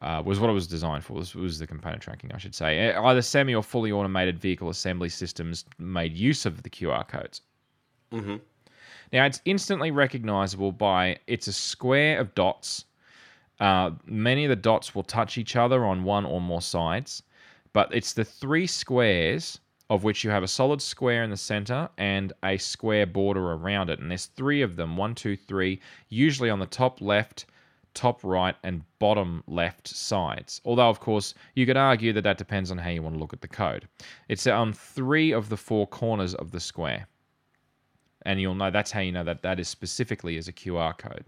Uh, was what it was designed for. Was, was the component tracking, I should say. Either semi or fully automated vehicle assembly systems made use of the QR codes. hmm Now it's instantly recognizable by it's a square of dots. Uh, many of the dots will touch each other on one or more sides, but it's the three squares of which you have a solid square in the center and a square border around it. And there's three of them one, two, three, usually on the top left, top right, and bottom left sides. Although, of course, you could argue that that depends on how you want to look at the code. It's on three of the four corners of the square and you'll know that's how you know that that is specifically as a QR code.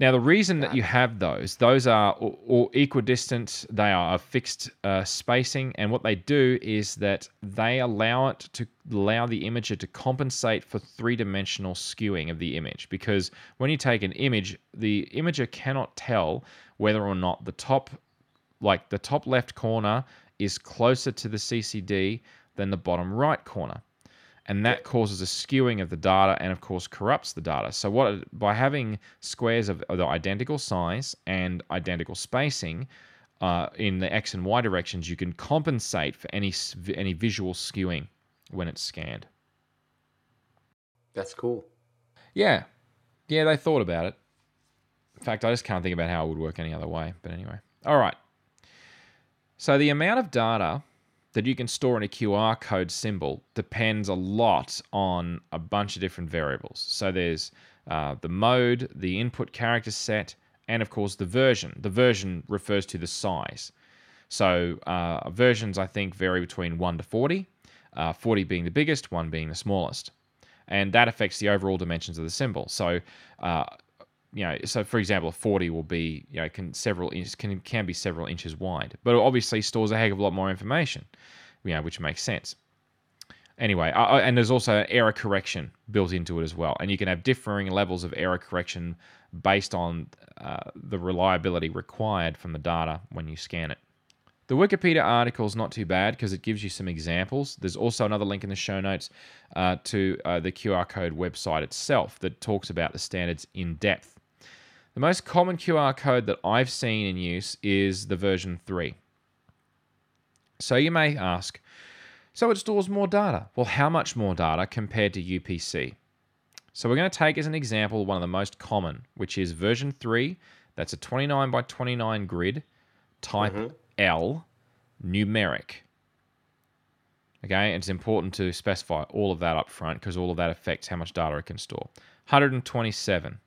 Now, the reason that you have those, those are all, all equidistant, they are a fixed uh, spacing, and what they do is that they allow it to allow the imager to compensate for three dimensional skewing of the image. Because when you take an image, the imager cannot tell whether or not the top, like the top left corner, is closer to the CCD than the bottom right corner and that causes a skewing of the data and of course corrupts the data. So what by having squares of, of the identical size and identical spacing uh, in the x and y directions you can compensate for any any visual skewing when it's scanned. That's cool. yeah. Yeah they thought about it. In fact i just can't think about how it would work any other way but anyway. All right. So the amount of data that you can store in a QR code symbol depends a lot on a bunch of different variables. So there's uh, the mode, the input character set, and of course the version. The version refers to the size. So uh, versions, I think, vary between 1 to 40, uh, 40 being the biggest, 1 being the smallest. And that affects the overall dimensions of the symbol. So, uh, you know, so for example, a 40 will be, you know, can several inches, can, can be several inches wide, but it obviously stores a heck of a lot more information, you know, which makes sense. Anyway, uh, and there's also error correction built into it as well, and you can have differing levels of error correction based on uh, the reliability required from the data when you scan it. The Wikipedia article is not too bad because it gives you some examples. There's also another link in the show notes uh, to uh, the QR code website itself that talks about the standards in depth. The most common QR code that I've seen in use is the version 3. So you may ask, so it stores more data. Well, how much more data compared to UPC? So we're going to take as an example one of the most common, which is version 3. That's a 29 by 29 grid, type mm-hmm. L, numeric. Okay, it's important to specify all of that up front because all of that affects how much data it can store. 127.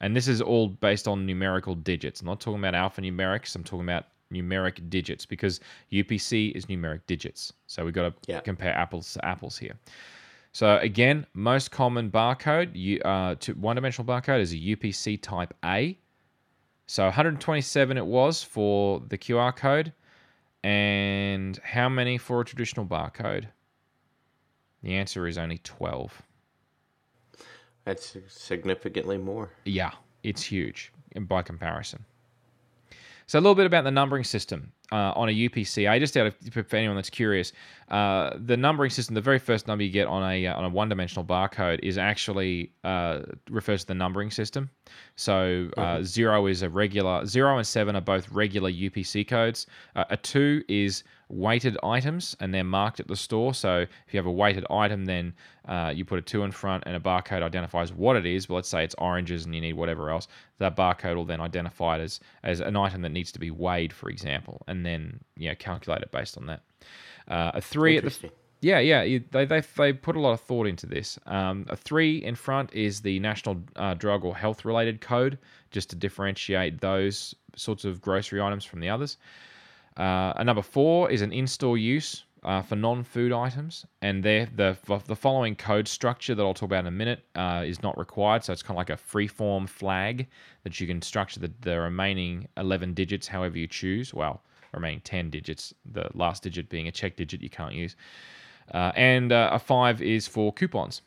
And this is all based on numerical digits. I'm not talking about alphanumerics, I'm talking about numeric digits because UPC is numeric digits. So we've got to yeah. compare apples to apples here. So again, most common barcode, you, uh, one-dimensional barcode is a UPC type A. So 127 it was for the QR code. And how many for a traditional barcode? The answer is only 12. That's significantly more. Yeah, it's huge by comparison. So a little bit about the numbering system uh, on a UPC. I just out of for anyone that's curious, uh, the numbering system, the very first number you get on a uh, on a one-dimensional barcode is actually uh, refers to the numbering system. So uh, zero is a regular, zero and seven are both regular UPC codes. Uh, a two is weighted items and they're marked at the store. So if you have a weighted item, then uh, you put a two in front and a barcode identifies what it is. But let's say it's oranges and you need whatever else. That barcode will then identify it as, as an item that needs to be weighed, for example, and then you know, calculate it based on that. Uh, a three at the yeah, yeah, they, they, they put a lot of thought into this. Um, a three in front is the National uh, Drug or Health Related Code, just to differentiate those sorts of grocery items from the others. Uh, a number four is an in-store use uh, for non-food items, and there the the following code structure that I'll talk about in a minute uh, is not required. So it's kind of like a free-form flag that you can structure the, the remaining 11 digits however you choose. Well, remaining 10 digits, the last digit being a check digit you can't use. Uh, and uh, a five is for coupons.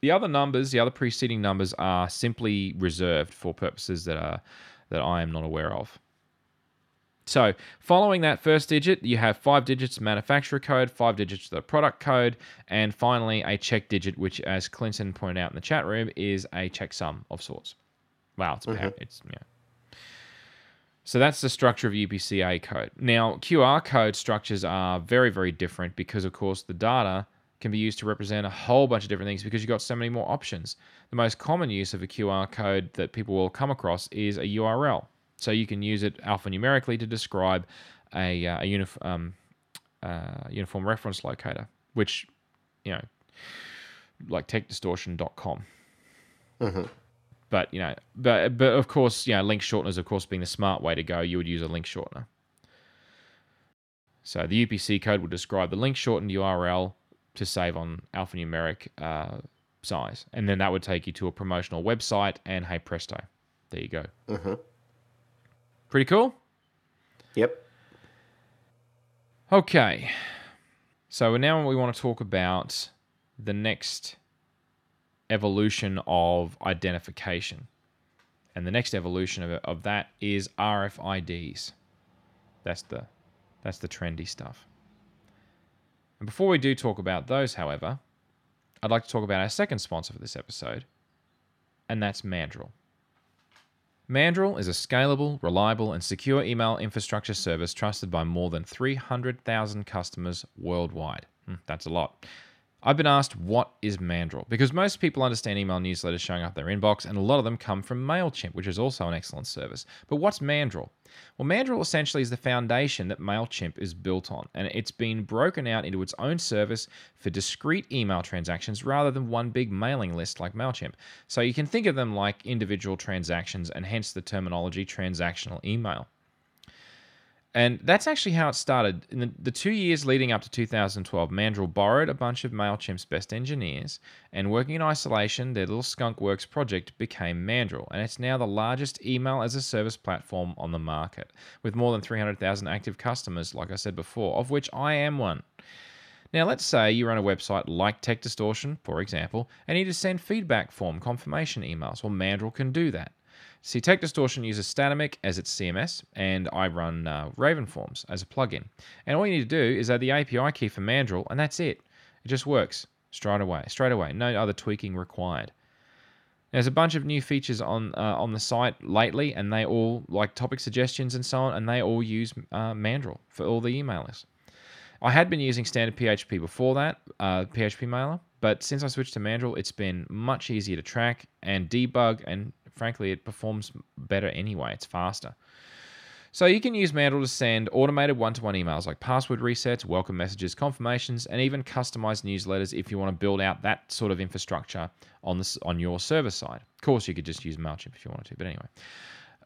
The other numbers, the other preceding numbers, are simply reserved for purposes that are that I am not aware of. So, following that first digit, you have five digits manufacturer code, five digits the product code, and finally a check digit, which, as Clinton pointed out in the chat room, is a checksum of sorts. Wow, it's mm-hmm. it's yeah. So that's the structure of UPCA code. Now, QR code structures are very, very different because, of course, the data can be used to represent a whole bunch of different things because you've got so many more options. The most common use of a QR code that people will come across is a URL. So you can use it alphanumerically to describe a, uh, a unif- um, uh, uniform reference locator, which, you know, like techdistortion.com. Mm-hmm. But, you know, but, but of course, you know, link shorteners, of course, being the smart way to go, you would use a link shortener. So the UPC code will describe the link shortened URL to save on alphanumeric uh, size. And then that would take you to a promotional website, and hey presto, there you go. Mm-hmm. Pretty cool? Yep. Okay. So now we want to talk about the next evolution of identification. And the next evolution of, of that is RFIDs. That's the that's the trendy stuff. And before we do talk about those, however, I'd like to talk about our second sponsor for this episode, and that's Mandrill. Mandrill is a scalable, reliable, and secure email infrastructure service trusted by more than 300,000 customers worldwide. Hmm, that's a lot. I've been asked what is Mandrill because most people understand email newsletters showing up their inbox, and a lot of them come from MailChimp, which is also an excellent service. But what's Mandrill? Well, Mandrill essentially is the foundation that MailChimp is built on, and it's been broken out into its own service for discrete email transactions rather than one big mailing list like MailChimp. So you can think of them like individual transactions, and hence the terminology transactional email. And that's actually how it started. In the, the two years leading up to 2012, Mandrill borrowed a bunch of MailChimp's best engineers, and working in isolation, their little Skunk Works project became Mandrill. And it's now the largest email as a service platform on the market, with more than 300,000 active customers, like I said before, of which I am one. Now, let's say you run a website like Tech Distortion, for example, and you need to send feedback form confirmation emails. Well, Mandrill can do that. See, Tech Distortion uses Statamic as its CMS, and I run uh, Ravenforms as a plugin. And all you need to do is add the API key for Mandrill, and that's it. It just works straight away. Straight away. No other tweaking required. There's a bunch of new features on uh, on the site lately, and they all like topic suggestions and so on, and they all use uh, Mandrill for all the emailers. I had been using standard PHP before that, uh, PHP mailer, but since I switched to Mandrill, it's been much easier to track and debug and frankly, it performs better anyway. It's faster. So you can use Mandrill to send automated one-to-one emails like password resets, welcome messages, confirmations, and even customized newsletters if you want to build out that sort of infrastructure on this on your server side. Of course, you could just use Mailchimp if you wanted to, but anyway,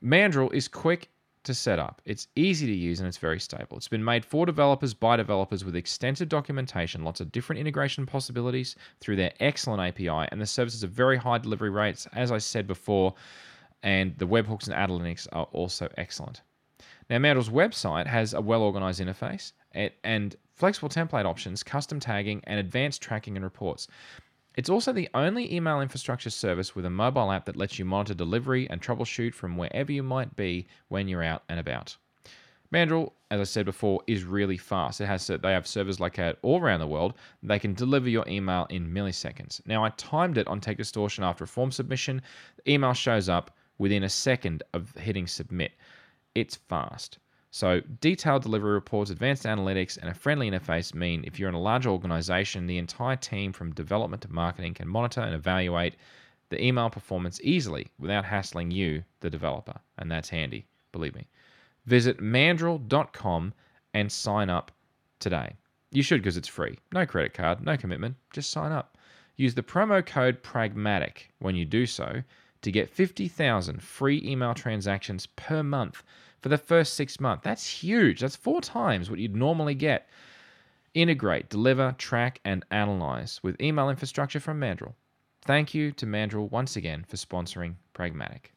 Mandrill is quick to set up. It's easy to use and it's very stable. It's been made for developers by developers with extensive documentation, lots of different integration possibilities through their excellent API, and the services have very high delivery rates, as I said before, and the webhooks and analytics are also excellent. Now, Mandrill's website has a well organized interface and flexible template options, custom tagging, and advanced tracking and reports. It's also the only email infrastructure service with a mobile app that lets you monitor delivery and troubleshoot from wherever you might be when you're out and about. Mandrill, as I said before, is really fast. It has they have servers like that all around the world. They can deliver your email in milliseconds. Now I timed it on Tech Distortion after a form submission. The email shows up within a second of hitting submit. It's fast. So, detailed delivery reports, advanced analytics, and a friendly interface mean if you're in a large organization, the entire team from development to marketing can monitor and evaluate the email performance easily without hassling you, the developer. And that's handy, believe me. Visit mandrill.com and sign up today. You should because it's free. No credit card, no commitment, just sign up. Use the promo code PRAGMATIC when you do so to get 50,000 free email transactions per month for the first six months. That's huge. That's four times what you'd normally get. Integrate, deliver, track, and analyze with email infrastructure from Mandrill. Thank you to Mandrill once again for sponsoring Pragmatic.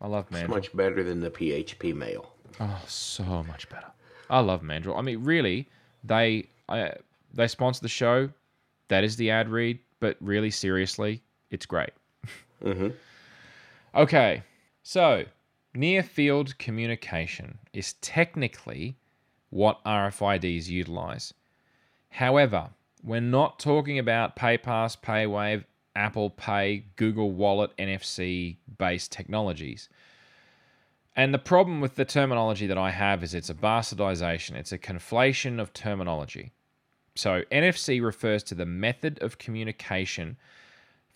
I love Mandrill. It's much better than the PHP mail. Oh, so much better. I love Mandrill. I mean, really, they I, they sponsor the show. That is the ad read, but really, seriously, it's great. Mm-hmm. Okay, so near field communication is technically what RFIDs utilize. However, we're not talking about PayPass, PayWave, Apple Pay, Google Wallet, NFC based technologies. And the problem with the terminology that I have is it's a bastardization, it's a conflation of terminology. So, NFC refers to the method of communication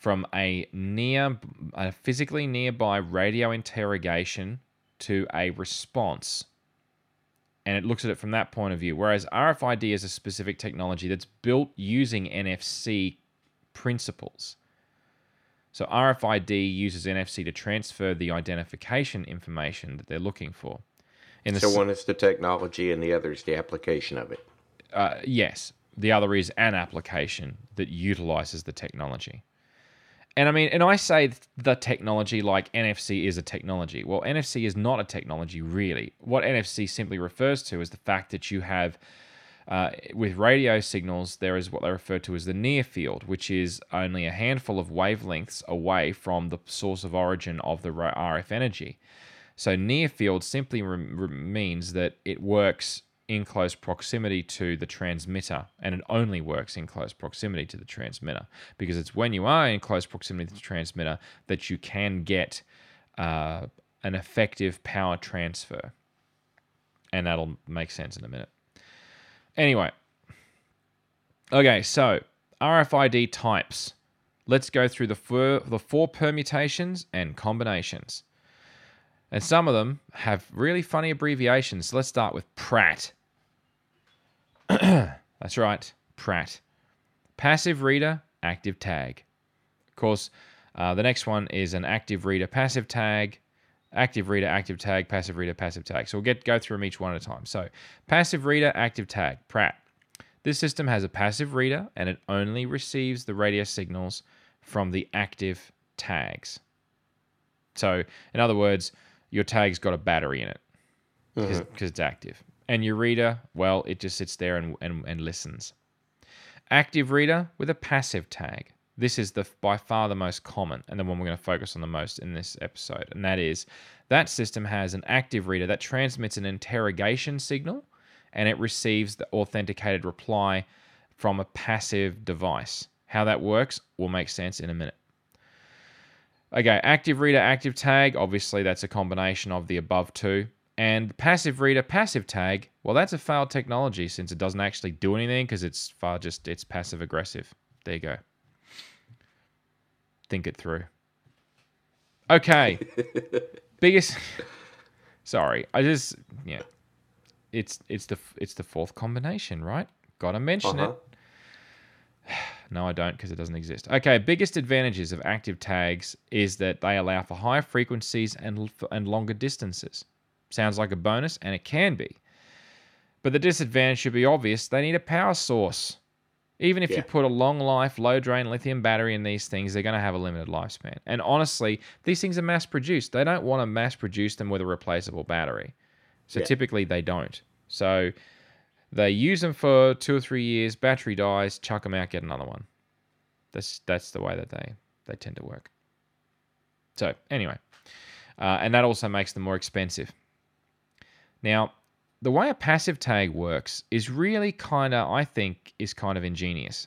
from a near a physically nearby radio interrogation to a response. And it looks at it from that point of view. Whereas RFID is a specific technology that's built using NFC principles. So RFID uses NFC to transfer the identification information that they're looking for. In the so one is the technology and the other is the application of it. Uh, yes. The other is an application that utilizes the technology and I mean, and I say the technology like NFC is a technology. Well, NFC is not a technology, really. What NFC simply refers to is the fact that you have, uh, with radio signals, there is what they refer to as the near field, which is only a handful of wavelengths away from the source of origin of the RF energy. So, near field simply re- means that it works in close proximity to the transmitter, and it only works in close proximity to the transmitter because it's when you are in close proximity to the transmitter that you can get uh, an effective power transfer. And that'll make sense in a minute. Anyway, okay, so RFID types. Let's go through the four, the four permutations and combinations. And some of them have really funny abbreviations. let's start with PRAT. That's right, Prat. Passive reader, active tag. Of course, Uh, the next one is an active reader passive tag, active reader active tag, passive reader passive tag. So we'll get go through them each one at a time. So passive reader active tag, PRAT. This system has a passive reader and it only receives the radio signals from the active tags. So, in other words, your tag's got a battery in it because it's active. And your reader, well, it just sits there and, and, and listens. Active reader with a passive tag. This is the by far the most common and the one we're going to focus on the most in this episode. And that is that system has an active reader that transmits an interrogation signal and it receives the authenticated reply from a passive device. How that works will make sense in a minute. Okay, active reader, active tag. Obviously, that's a combination of the above two. And passive reader, passive tag. Well, that's a failed technology since it doesn't actually do anything because it's far just it's passive aggressive. There you go. Think it through. Okay. Biggest. Sorry, I just yeah. It's it's the it's the fourth combination, right? Got to mention Uh-huh. it. No, I don't because it doesn't exist. Okay, biggest advantages of active tags is that they allow for higher frequencies and and longer distances. Sounds like a bonus, and it can be. But the disadvantage should be obvious. They need a power source. Even if you put a long life, low drain lithium battery in these things, they're going to have a limited lifespan. And honestly, these things are mass produced. They don't want to mass produce them with a replaceable battery. So Yeah. typically they don't. So they use them for two or three years, battery dies, chuck them out, get another one. That's that's the way that they they tend to work. So anyway, uh, and that also makes them more expensive. Now, the way a passive tag works is really kind of, I think, is kind of ingenious.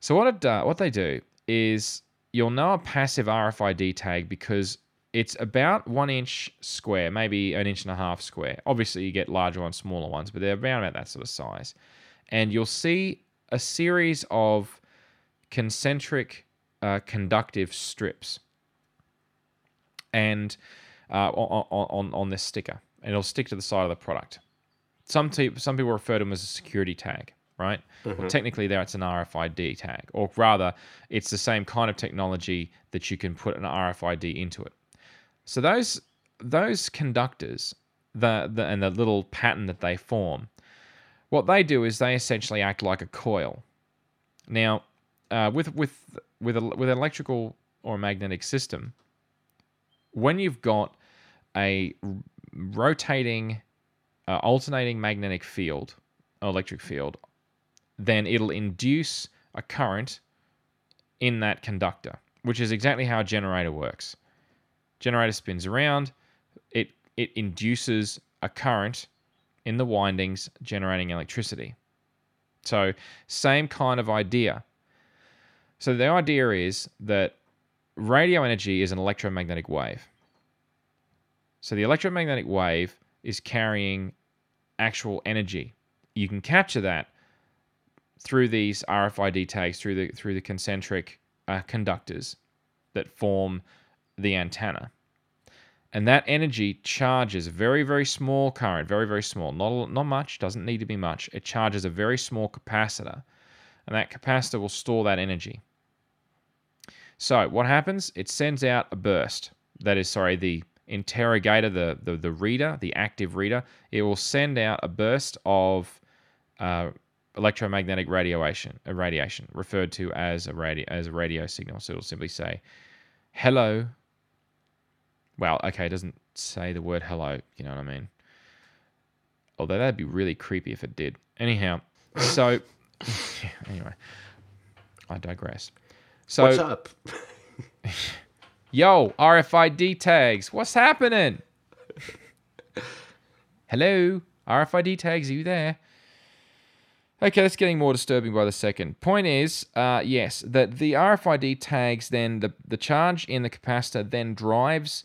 So what it what they do is you'll know a passive RFID tag because it's about one inch square, maybe an inch and a half square. Obviously, you get larger ones, smaller ones, but they're around about that sort of size. And you'll see a series of concentric uh, conductive strips and uh, on, on, on this sticker, and it'll stick to the side of the product. Some te- some people refer to them as a security tag, right? Well, technically, there it's an RFID tag, or rather, it's the same kind of technology that you can put an RFID into it. So those those conductors, the, the and the little pattern that they form, what they do is they essentially act like a coil. Now, uh, with with with a, with an electrical or a magnetic system, when you've got a rotating, uh, alternating magnetic field, electric field, then it'll induce a current in that conductor, which is exactly how a generator works. Generator spins around, it it induces a current in the windings, generating electricity. So, same kind of idea. So, the idea is that radio energy is an electromagnetic wave. So, the electromagnetic wave is carrying actual energy. You can capture that through these RFID tags, through the through the concentric uh, conductors that form the antenna. And that energy charges a very, very small current, very, very small, not, not much, doesn't need to be much. It charges a very small capacitor, and that capacitor will store that energy. So, what happens? It sends out a burst. That is, sorry, the interrogator, the, the, the reader, the active reader, it will send out a burst of uh, electromagnetic radiation, a radiation referred to as a radio, as a radio signal. So, it'll simply say, hello, well, okay, it doesn't say the word hello, you know what I mean? Although that'd be really creepy if it did. Anyhow, so anyway, I digress. So, What's up? yo, RFID tags, what's happening? Hello, RFID tags, are you there? Okay, that's getting more disturbing by the second. Point is, uh, yes, that the RFID tags then the the charge in the capacitor then drives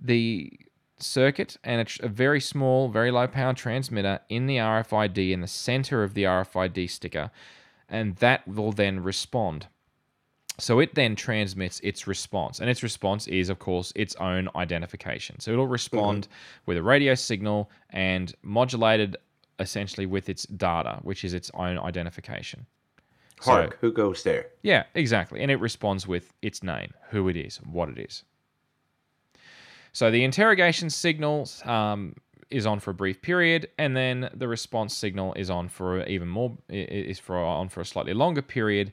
the circuit and it's a very small, very low power transmitter in the RFID in the center of the RFID sticker, and that will then respond. So it then transmits its response, and its response is, of course, its own identification. So it'll respond with a radio signal and modulated essentially with its data, which is its own identification. So- Hark, who goes there? yeah, exactly. And it responds with its name, who it is, what it is. So the interrogation signal um, is on for a brief period, and then the response signal is on for even more is for on for a slightly longer period,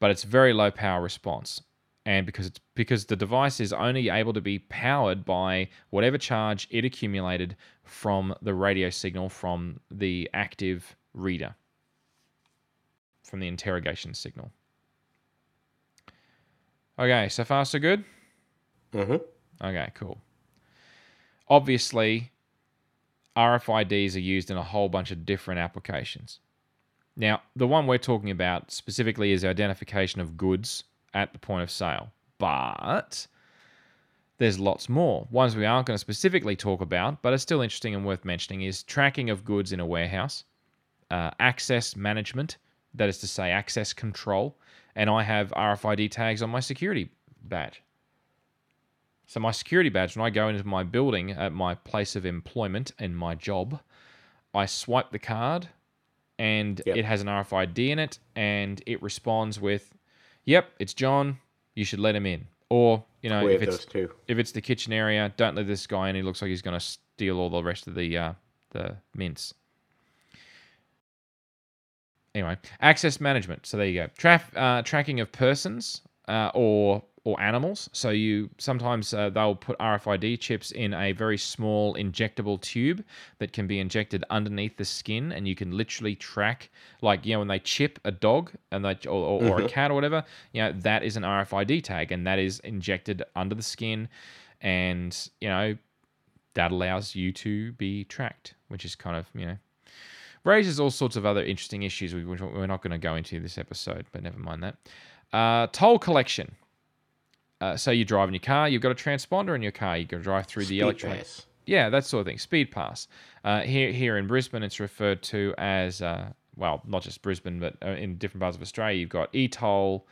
but it's very low power response. And because it's because the device is only able to be powered by whatever charge it accumulated from the radio signal from the active reader, from the interrogation signal. Okay, so far so good. Mm-hmm. Okay, cool. Obviously, RFIDs are used in a whole bunch of different applications. Now, the one we're talking about specifically is identification of goods at the point of sale, but there's lots more. Ones we aren't going to specifically talk about, but are still interesting and worth mentioning, is tracking of goods in a warehouse, uh, access management, that is to say, access control, and I have RFID tags on my security badge. So my security badge, when I go into my building at my place of employment and my job, I swipe the card, and Yep. it has an RFID in it, and it responds with, "Yep, it's John. You should let him in." Or you know, we if it's if it's the kitchen area, don't let this guy in. He looks like he's going to steal all the rest of the uh, the mints. Anyway, access management. So there you go. Traf- uh, tracking of persons uh, or or animals. So you sometimes uh, they'll put RFID chips in a very small injectable tube that can be injected underneath the skin, and you can literally track, like you know, when they chip a dog and they or, or, or a cat or whatever, you know, that is an RFID tag, and that is injected under the skin, and you know, that allows you to be tracked, which is kind of you know raises all sorts of other interesting issues we- which we're not going to go into this episode, but never mind that. Uh, toll collection. Uh, so you're driving your car, you've got a transponder in your car, you can drive through the Speed electronic. pass. Yeah, that sort of thing. Speed pass. Uh, here, here in Brisbane, it's referred to as uh, well, not just Brisbane, but uh, in different parts of Australia, you've got e-toll,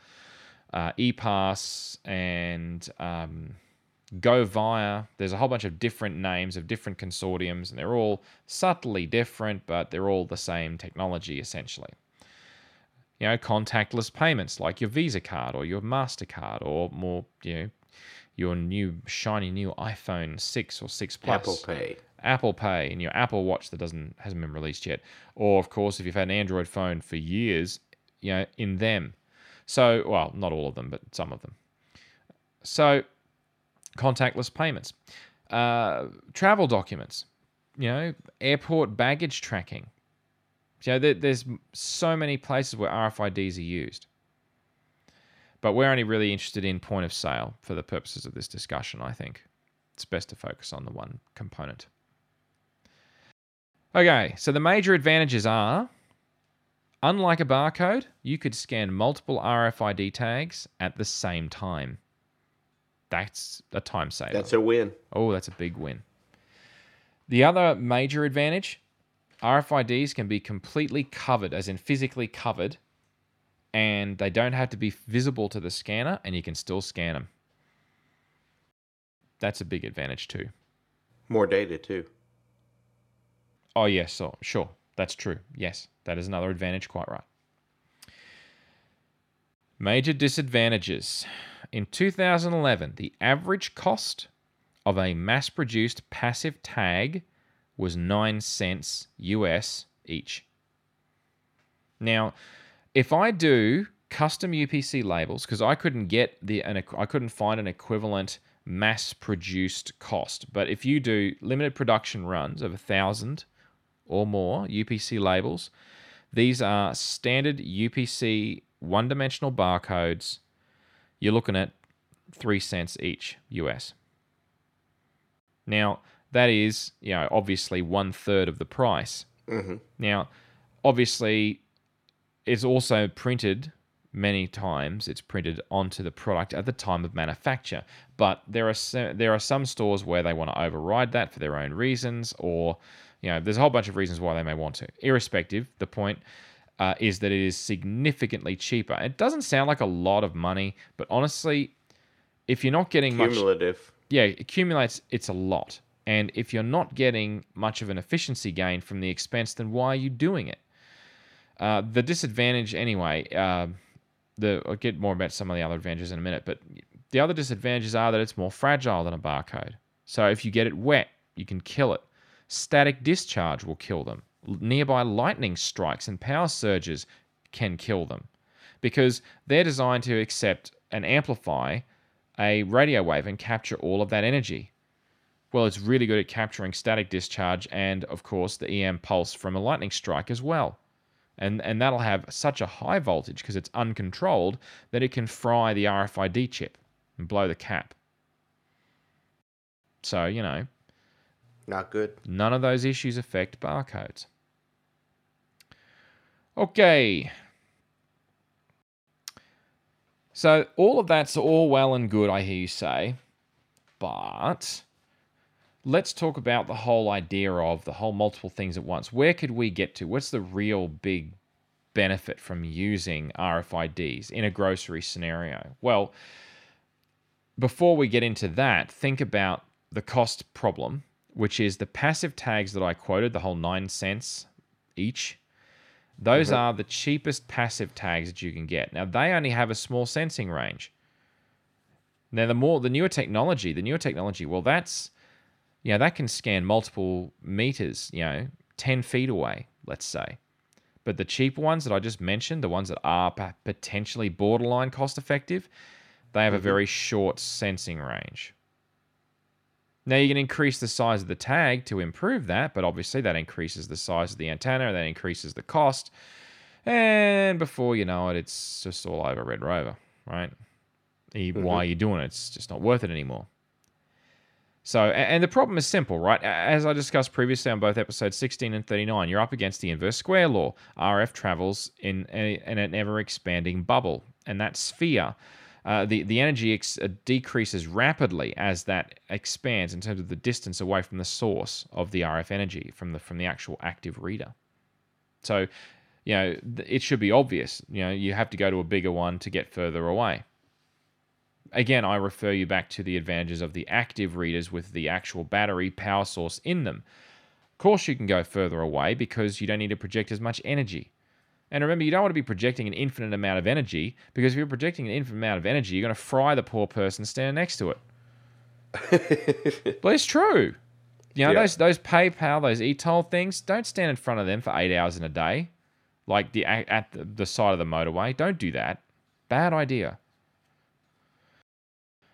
uh, e-pass, and um, Go Via. There's a whole bunch of different names of different consortiums, and they're all subtly different, but they're all the same technology essentially. You know, contactless payments like your Visa card or your Mastercard, or more, you know, your new shiny new iPhone six or six plus. Apple Pay. Apple Pay and your Apple Watch that doesn't hasn't been released yet, or of course if you've had an Android phone for years, you know in them. So well, not all of them, but some of them. So contactless payments, uh, travel documents, you know, airport baggage tracking. You know, there, there's so many places where RFIDs are used. But we're only really interested in point of sale for the purposes of this discussion, I think. It's best to focus on the one component. Okay, so the major advantages are unlike a barcode, you could scan multiple RFID tags at the same time. That's a time saver. That's a win. Oh, that's a big win. The other major advantage RFIDs can be completely covered, as in physically covered, and they don't have to be visible to the scanner, and you can still scan them. That's a big advantage too. More data too. Oh, yes, so, sure. That's true. Yes, that is another advantage, quite right. Major disadvantages. In 2011, the average cost of a mass produced passive tag was 9 cents US each. Now, if I do custom UPC labels, because I couldn't get the, an, I couldn't find an equivalent mass produced cost, but if you do limited production runs of a thousand or more UPC labels. These are standard UPC one dimensional barcodes. You're looking at three cents each US. Now, that is, you know, obviously one third of the price. hmm Now, obviously, it's also printed many times. It's printed onto the product at the time of manufacture. But there are so, there are some stores where they want to override that for their own reasons, or you know, there's a whole bunch of reasons why they may want to. Irrespective, the point uh, is that it is significantly cheaper. It doesn't sound like a lot of money, but honestly, if you're not getting much Cumulative. yeah, it accumulates, it's a lot. And if you're not getting much of an efficiency gain from the expense, then why are you doing it? Uh, the disadvantage, anyway, uh, the I'll get more about some of the other advantages in a minute, but the other disadvantages are that it's more fragile than a barcode. So if you get it wet, you can kill it. Static discharge will kill them. Nearby lightning strikes and power surges can kill them because they're designed to accept and amplify a radio wave and capture all of that energy. Well, it's really good at capturing static discharge and, of course, the EM pulse from a lightning strike as well. And, and that'll have such a high voltage because it's uncontrolled that it can fry the RFID chip and blow the cap. So, you know, Not good. none of those issues affect barcodes. Okay. So, all of that's all well and good, I hear you say. But let's talk about the whole idea of the whole multiple things at once. Where could we get to? What's the real big benefit from using RFIDs in a grocery scenario? Well, before we get into that, think about the cost problem, which is the passive tags that I quoted, the whole nine cents each. Those mm-hmm. are the cheapest passive tags that you can get. Now they only have a small sensing range. Now the more the newer technology, the newer technology, well that's you know, that can scan multiple meters, you know, 10 feet away, let's say. But the cheap ones that I just mentioned, the ones that are potentially borderline cost effective, they have a mm-hmm. very short sensing range. Now you can increase the size of the tag to improve that, but obviously that increases the size of the antenna, and that increases the cost, and before you know it, it's just all over Red Rover, right? Why mm-hmm. are you doing it? It's just not worth it anymore. So, and the problem is simple, right? As I discussed previously on both episodes 16 and 39, you're up against the inverse square law. RF travels in, a, in an ever expanding bubble, and that sphere, uh, the, the energy ex- uh, decreases rapidly as that expands in terms of the distance away from the source of the RF energy from the from the actual active reader. So, you know, it should be obvious. You know, you have to go to a bigger one to get further away again, I refer you back to the advantages of the active readers with the actual battery power source in them. Of course, you can go further away because you don't need to project as much energy. And remember, you don't want to be projecting an infinite amount of energy because if you're projecting an infinite amount of energy, you're going to fry the poor person standing next to it. but it's true. You know, Yeah. those those PayPal, those e-toll things, don't stand in front of them for eight hours in a day, like the at the, the side of the motorway. Don't do that. Bad idea.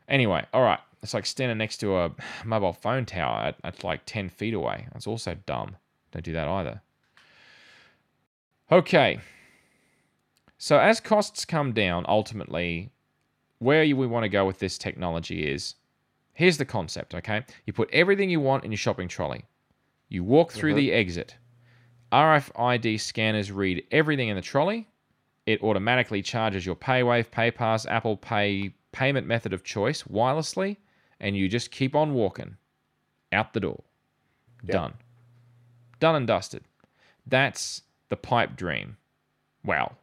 Anyway, all right. It's like standing next to a mobile phone tower at, at like 10 feet away. That's also dumb. Don't do that either. Okay. So as costs come down, ultimately, where you- we want to go with this technology is here's the concept, okay? You put everything you want in your shopping trolley. You walk through mm-hmm. the exit. RFID scanners read everything in the trolley. It automatically charges your PayWave, PayPass, Apple Pay payment method of choice wirelessly, and you just keep on walking out the door. Done. Done and dusted. That's the pipe dream. Well,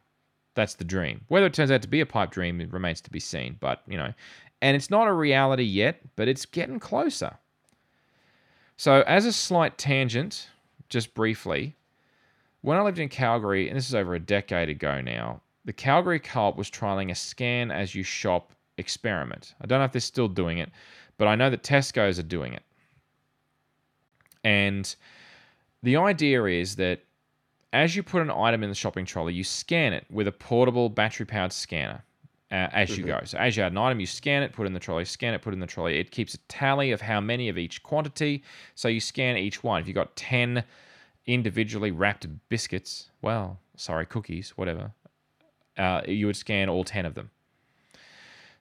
that's the dream. Whether it turns out to be a pipe dream it remains to be seen, but you know, and it's not a reality yet, but it's getting closer. So, as a slight tangent, just briefly, when I lived in Calgary, and this is over a decade ago now, the Calgary Co-op was trialing a scan as you shop experiment. I don't know if they're still doing it, but I know that Tesco's are doing it. And the idea is that as you put an item in the shopping trolley, you scan it with a portable battery powered scanner uh, as you go. So, as you add an item, you scan it, put it in the trolley, scan it, put it in the trolley. It keeps a tally of how many of each quantity. So, you scan each one. If you've got 10 individually wrapped biscuits, well, sorry, cookies, whatever, uh, you would scan all 10 of them.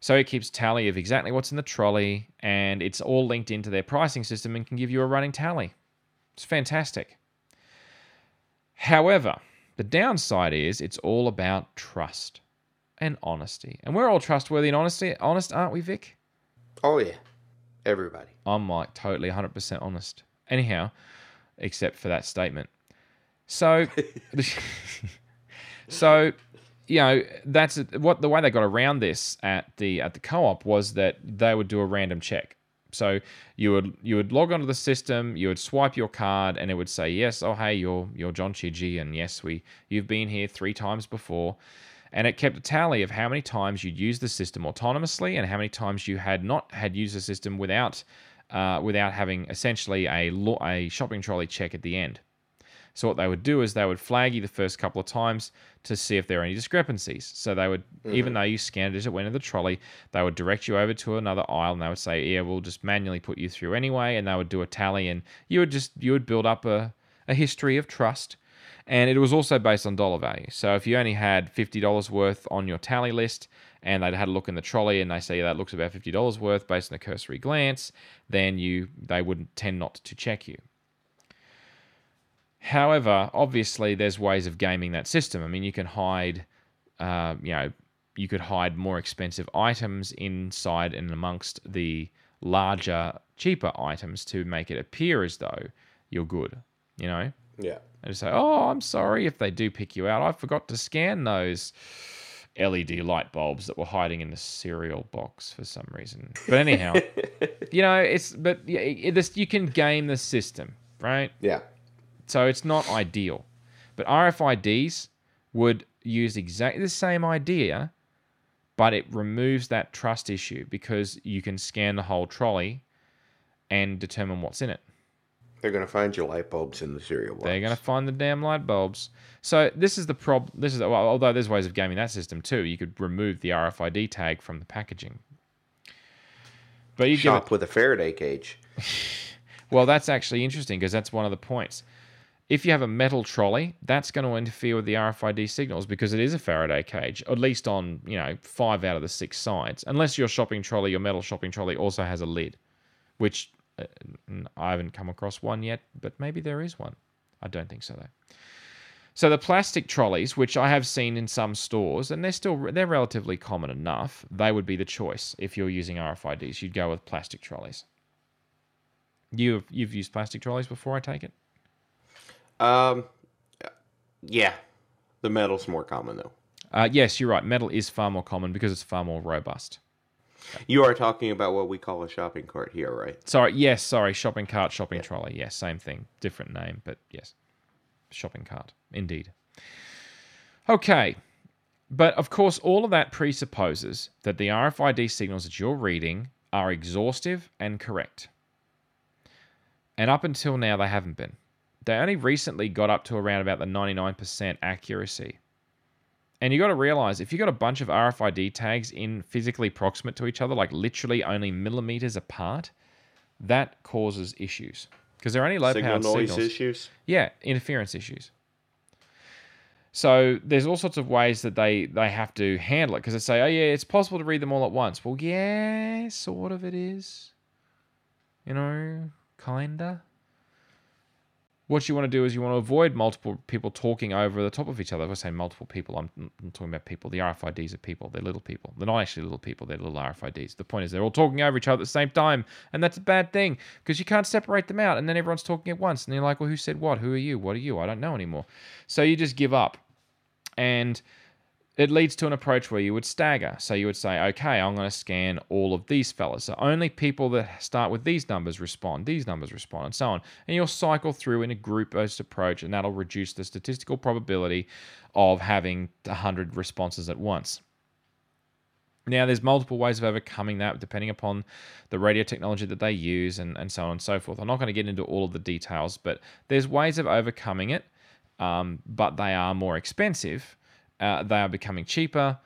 So it keeps tally of exactly what's in the trolley, and it's all linked into their pricing system and can give you a running tally. It's fantastic. However, the downside is it's all about trust and honesty. And we're all trustworthy and honesty, honest, aren't we, Vic? Oh yeah, everybody. I'm like totally 100% honest. Anyhow, except for that statement. So, so you know that's what the way they got around this at the at the co-op was that they would do a random check So you would you would log onto the system, you would swipe your card, and it would say yes, oh hey, you're you're John Chidgey, and yes, we you've been here three times before, and it kept a tally of how many times you'd used the system autonomously and how many times you had not had used the system without uh, without having essentially a lo- a shopping trolley check at the end. So what they would do is they would flag you the first couple of times to see if there are any discrepancies. So they would, even mm-hmm. though you scanned it as it went in the trolley, they would direct you over to another aisle and they would say, "Yeah, we'll just manually put you through anyway," and they would do a tally, and you would just you would build up a, a history of trust. And it was also based on dollar value. So if you only had fifty dollars worth on your tally list, and they'd had a look in the trolley, and they say yeah, that looks about fifty dollars worth based on a cursory glance, then you they would tend not to check you. However, obviously, there's ways of gaming that system. I mean, you can hide, uh, you know, you could hide more expensive items inside and amongst the larger, cheaper items to make it appear as though you're good. You know, Yeah. and just say, "Oh, I'm sorry if they do pick you out. I forgot to scan those LED light bulbs that were hiding in the cereal box for some reason." But anyhow, you know, it's but yeah, it, this you can game the system, right? Yeah. So it's not ideal. But RFIDs would use exactly the same idea, but it removes that trust issue because you can scan the whole trolley and determine what's in it. They're gonna find your light bulbs in the cereal box. They're going to find the damn light bulbs. So this is the problem. This is well, although there's ways of gaming that system too. You could remove the RFID tag from the packaging. But you give it, shop with a Faraday cage. well, that's actually interesting because that's one of the points. If you have a metal trolley, that's going to interfere with the RFID signals because it is a Faraday cage, at least on you know five out of the six sides. Unless your shopping trolley, your metal shopping trolley, also has a lid, which uh, I haven't come across one yet, but maybe there is one. I don't think so though. So the plastic trolleys, which I have seen in some stores, and they're still they're relatively common enough, they would be the choice if you're using RFIDs. You'd go with plastic trolleys. You've you've used plastic trolleys before, I take it. Um, yeah, the metal's more common though. Uh, yes, you're right. Metal is far more common because it's far more robust. You are talking about what we call a shopping cart here, right? Sorry, yes, sorry. Shopping cart, shopping trolley. Yes, same thing, different name, but yes, shopping cart, indeed. Okay, but of course, all of that presupposes that the RFID signals that you're reading are exhaustive and correct. And up until now, they haven't been. They only recently got up to around about the 99% accuracy. And you got to realize if you've got a bunch of RFID tags in physically proximate to each other, like literally only millimeters apart, that causes issues because they're only low Signal powered noise signals. issues. Yeah, interference issues. So there's all sorts of ways that they they have to handle it because they say, oh yeah, it's possible to read them all at once. Well, yeah, sort of it is. You know, kinda. What you want to do is you want to avoid multiple people talking over the top of each other. If I say multiple people, I'm, I'm talking about people. The RFIDs are people. They're little people. They're not actually little people. They're little RFIDs. The point is they're all talking over each other at the same time, and that's a bad thing because you can't separate them out. And then everyone's talking at once, and you're like, well, who said what? Who are you? What are you? I don't know anymore. So you just give up, and it leads to an approach where you would stagger. So you would say, okay, I'm going to scan all of these fellas. So only people that start with these numbers respond, these numbers respond, and so on. And you'll cycle through in a group based approach, and that'll reduce the statistical probability of having 100 responses at once. Now, there's multiple ways of overcoming that depending upon the radio technology that they use and, and so on and so forth. I'm not going to get into all of the details, but there's ways of overcoming it, um, but they are more expensive. Uh, they are becoming cheaper.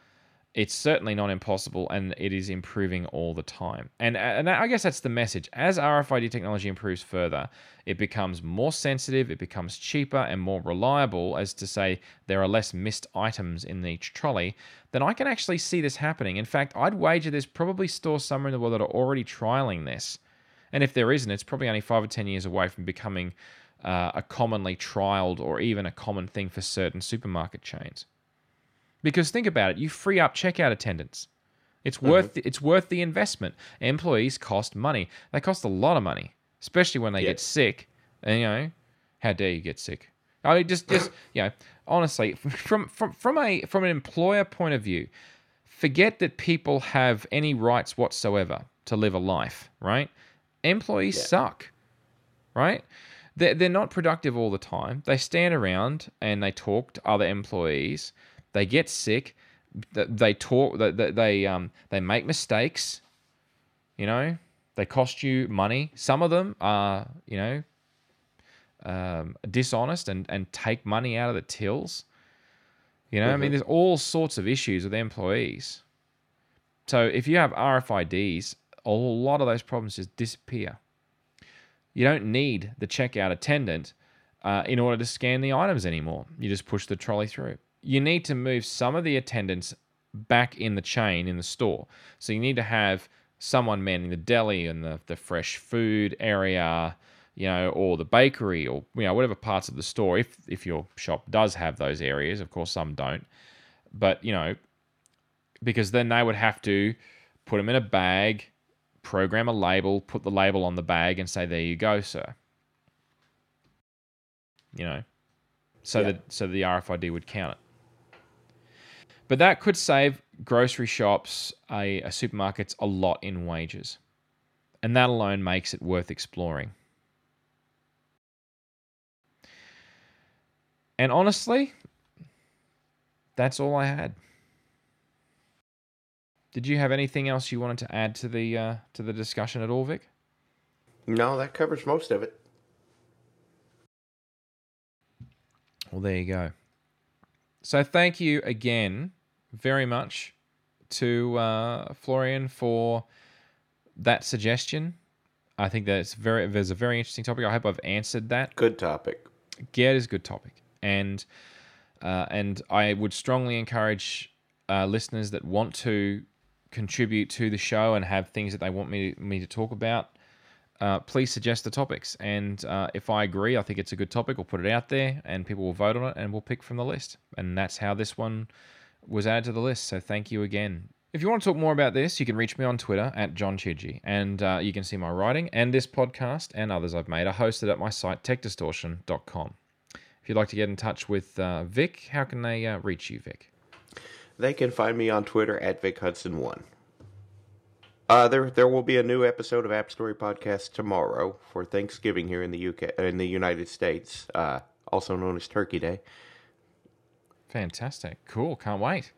It's certainly not impossible, and it is improving all the time. And and I guess that's the message. As RFID technology improves further, it becomes more sensitive, it becomes cheaper and more reliable. As to say, there are less missed items in each trolley. Then I can actually see this happening. In fact, I'd wager there's probably stores somewhere in the world that are already trialing this. And if there isn't, it's probably only five or ten years away from becoming uh, a commonly trialed or even a common thing for certain supermarket chains. Because think about it, you free up checkout attendants. It's mm-hmm. worth it's worth the investment. Employees cost money. They cost a lot of money, especially when they Yeah. get sick. And you know, how dare you get sick? I mean, just just you know, honestly, from from from a from an employer point of view, forget that people have any rights whatsoever to live a life, right? Employees Yeah. suck, right? They're, they're not productive all the time. They stand around and they talk to other employees. They get sick. They talk. They, they, um they make mistakes. You know, they cost you money. Some of them are you know um, dishonest and and take money out of the tills. You know, I mean, Mhm. there's all sorts of issues with employees. So if you have RFIDs, a lot of those problems just disappear. You don't need the checkout attendant uh, in order to scan the items anymore. You just push the trolley through. You need to move some of the attendants back in the chain in the store. So you need to have someone manning the deli and the, the fresh food area, you know, or the bakery or you know whatever parts of the store. If if your shop does have those areas, of course some don't. But you know, because then they would have to put them in a bag, program a label, put the label on the bag, and say, "There you go, sir." You know, so Yeah. that so the RFID would count it. But that could save grocery shops, a, a supermarkets, a lot in wages, and that alone makes it worth exploring. And honestly, that's all I had. Did you have anything else you wanted to add to the uh, to the discussion at all, Vic? No, that covers most of it. Well, there you go. So thank you again very much to uh, Florian for that suggestion. I think that's very there's a very interesting topic. I hope I've answered that. Good topic. Yeah, it is a good topic, and uh, and I would strongly encourage uh, listeners that want to contribute to the show and have things that they want me me to talk about. Uh, please suggest the topics, and uh, if I agree, I think it's a good topic. We'll put it out there, and people will vote on it, and we'll pick from the list. And that's how this one was added to the list. So thank you again. If you want to talk more about this, you can reach me on Twitter at John Chidgey, and uh, you can see my writing and this podcast and others I've made I are hosted at my site techdistortion.com. If you'd like to get in touch with uh, Vic, how can they uh, reach you, Vic? They can find me on Twitter at Vic Hudson One. Uh, there there will be a new episode of App Story Podcast tomorrow for Thanksgiving here in the UK in the United States, uh, also known as Turkey Day. Fantastic, cool, can't wait.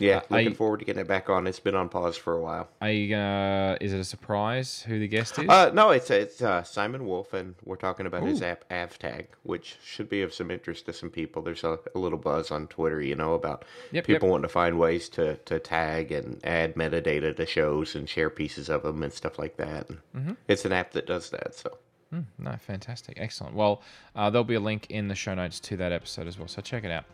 Yeah, Uh, looking I- forward to getting it back on. It's been on pause for a while. Are you gonna? Is it a surprise who the guest is? Uh, no, it's it's uh, Simon Wolf, and we're talking about his app AvTag, which should be of some interest to some people. There's a, a little buzz on Twitter, you know, about Yep, people yep. wanting to find ways to, to tag and add metadata to shows and share pieces of them and stuff like that. Mm-hmm. It's an app that does that. So Hmm, no, fantastic, excellent. Well, uh, there'll be a link in the show notes to that episode as well, so check it out.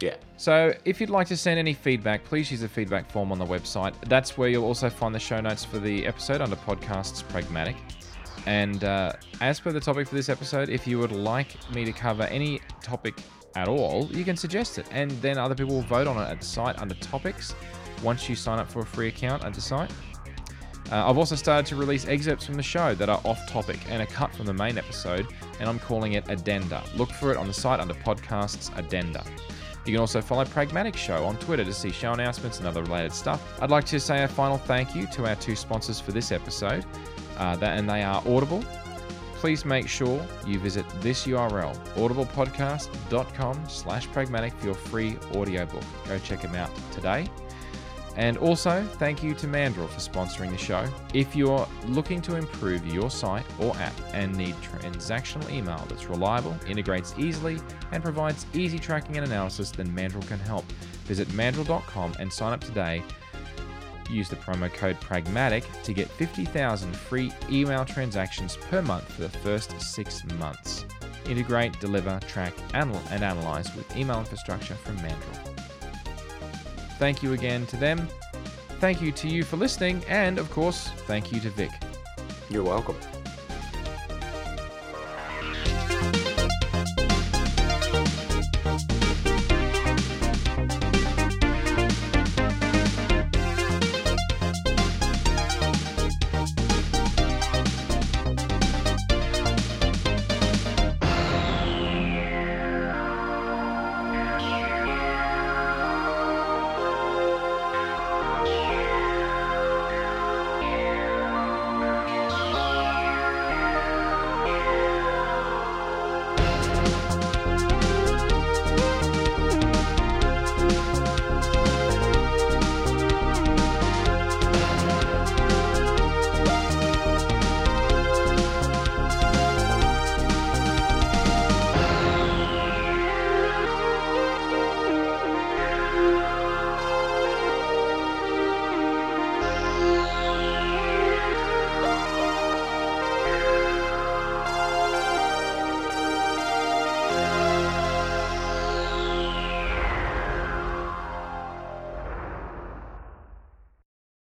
Yeah, So, if you'd like to send any feedback, please use the feedback form on the website. That's where you'll also find the show notes for the episode under Podcasts Pragmatic. And uh, as per the topic for this episode, if you would like me to cover any topic at all, you can suggest it, and then other people will vote on it at the site under Topics once you sign up for a free account at the site. Uh, I've also started to release excerpts from the show that are off topic and a cut from the main episode, and I'm calling it Addenda. Look for it on the site under Podcasts Addenda. You can also follow Pragmatic Show on Twitter to see show announcements and other related stuff. I'd like to say a final thank you to our two sponsors for this episode, uh, that, and they are Audible. Please make sure you visit this URL, audiblepodcast.com slash pragmatic for your free audiobook. Go check them out today. And also, thank you to Mandrill for sponsoring the show. If you're looking to improve your site or app and need transactional email that's reliable, integrates easily, and provides easy tracking and analysis, then Mandrill can help. Visit mandrill.com and sign up today. Use the promo code PRAGMATIC to get 50,000 free email transactions per month for the first six months. Integrate, deliver, track, and analyze with email infrastructure from Mandrill. Thank you again to them. Thank you to you for listening. And of course, thank you to Vic. you're welcome.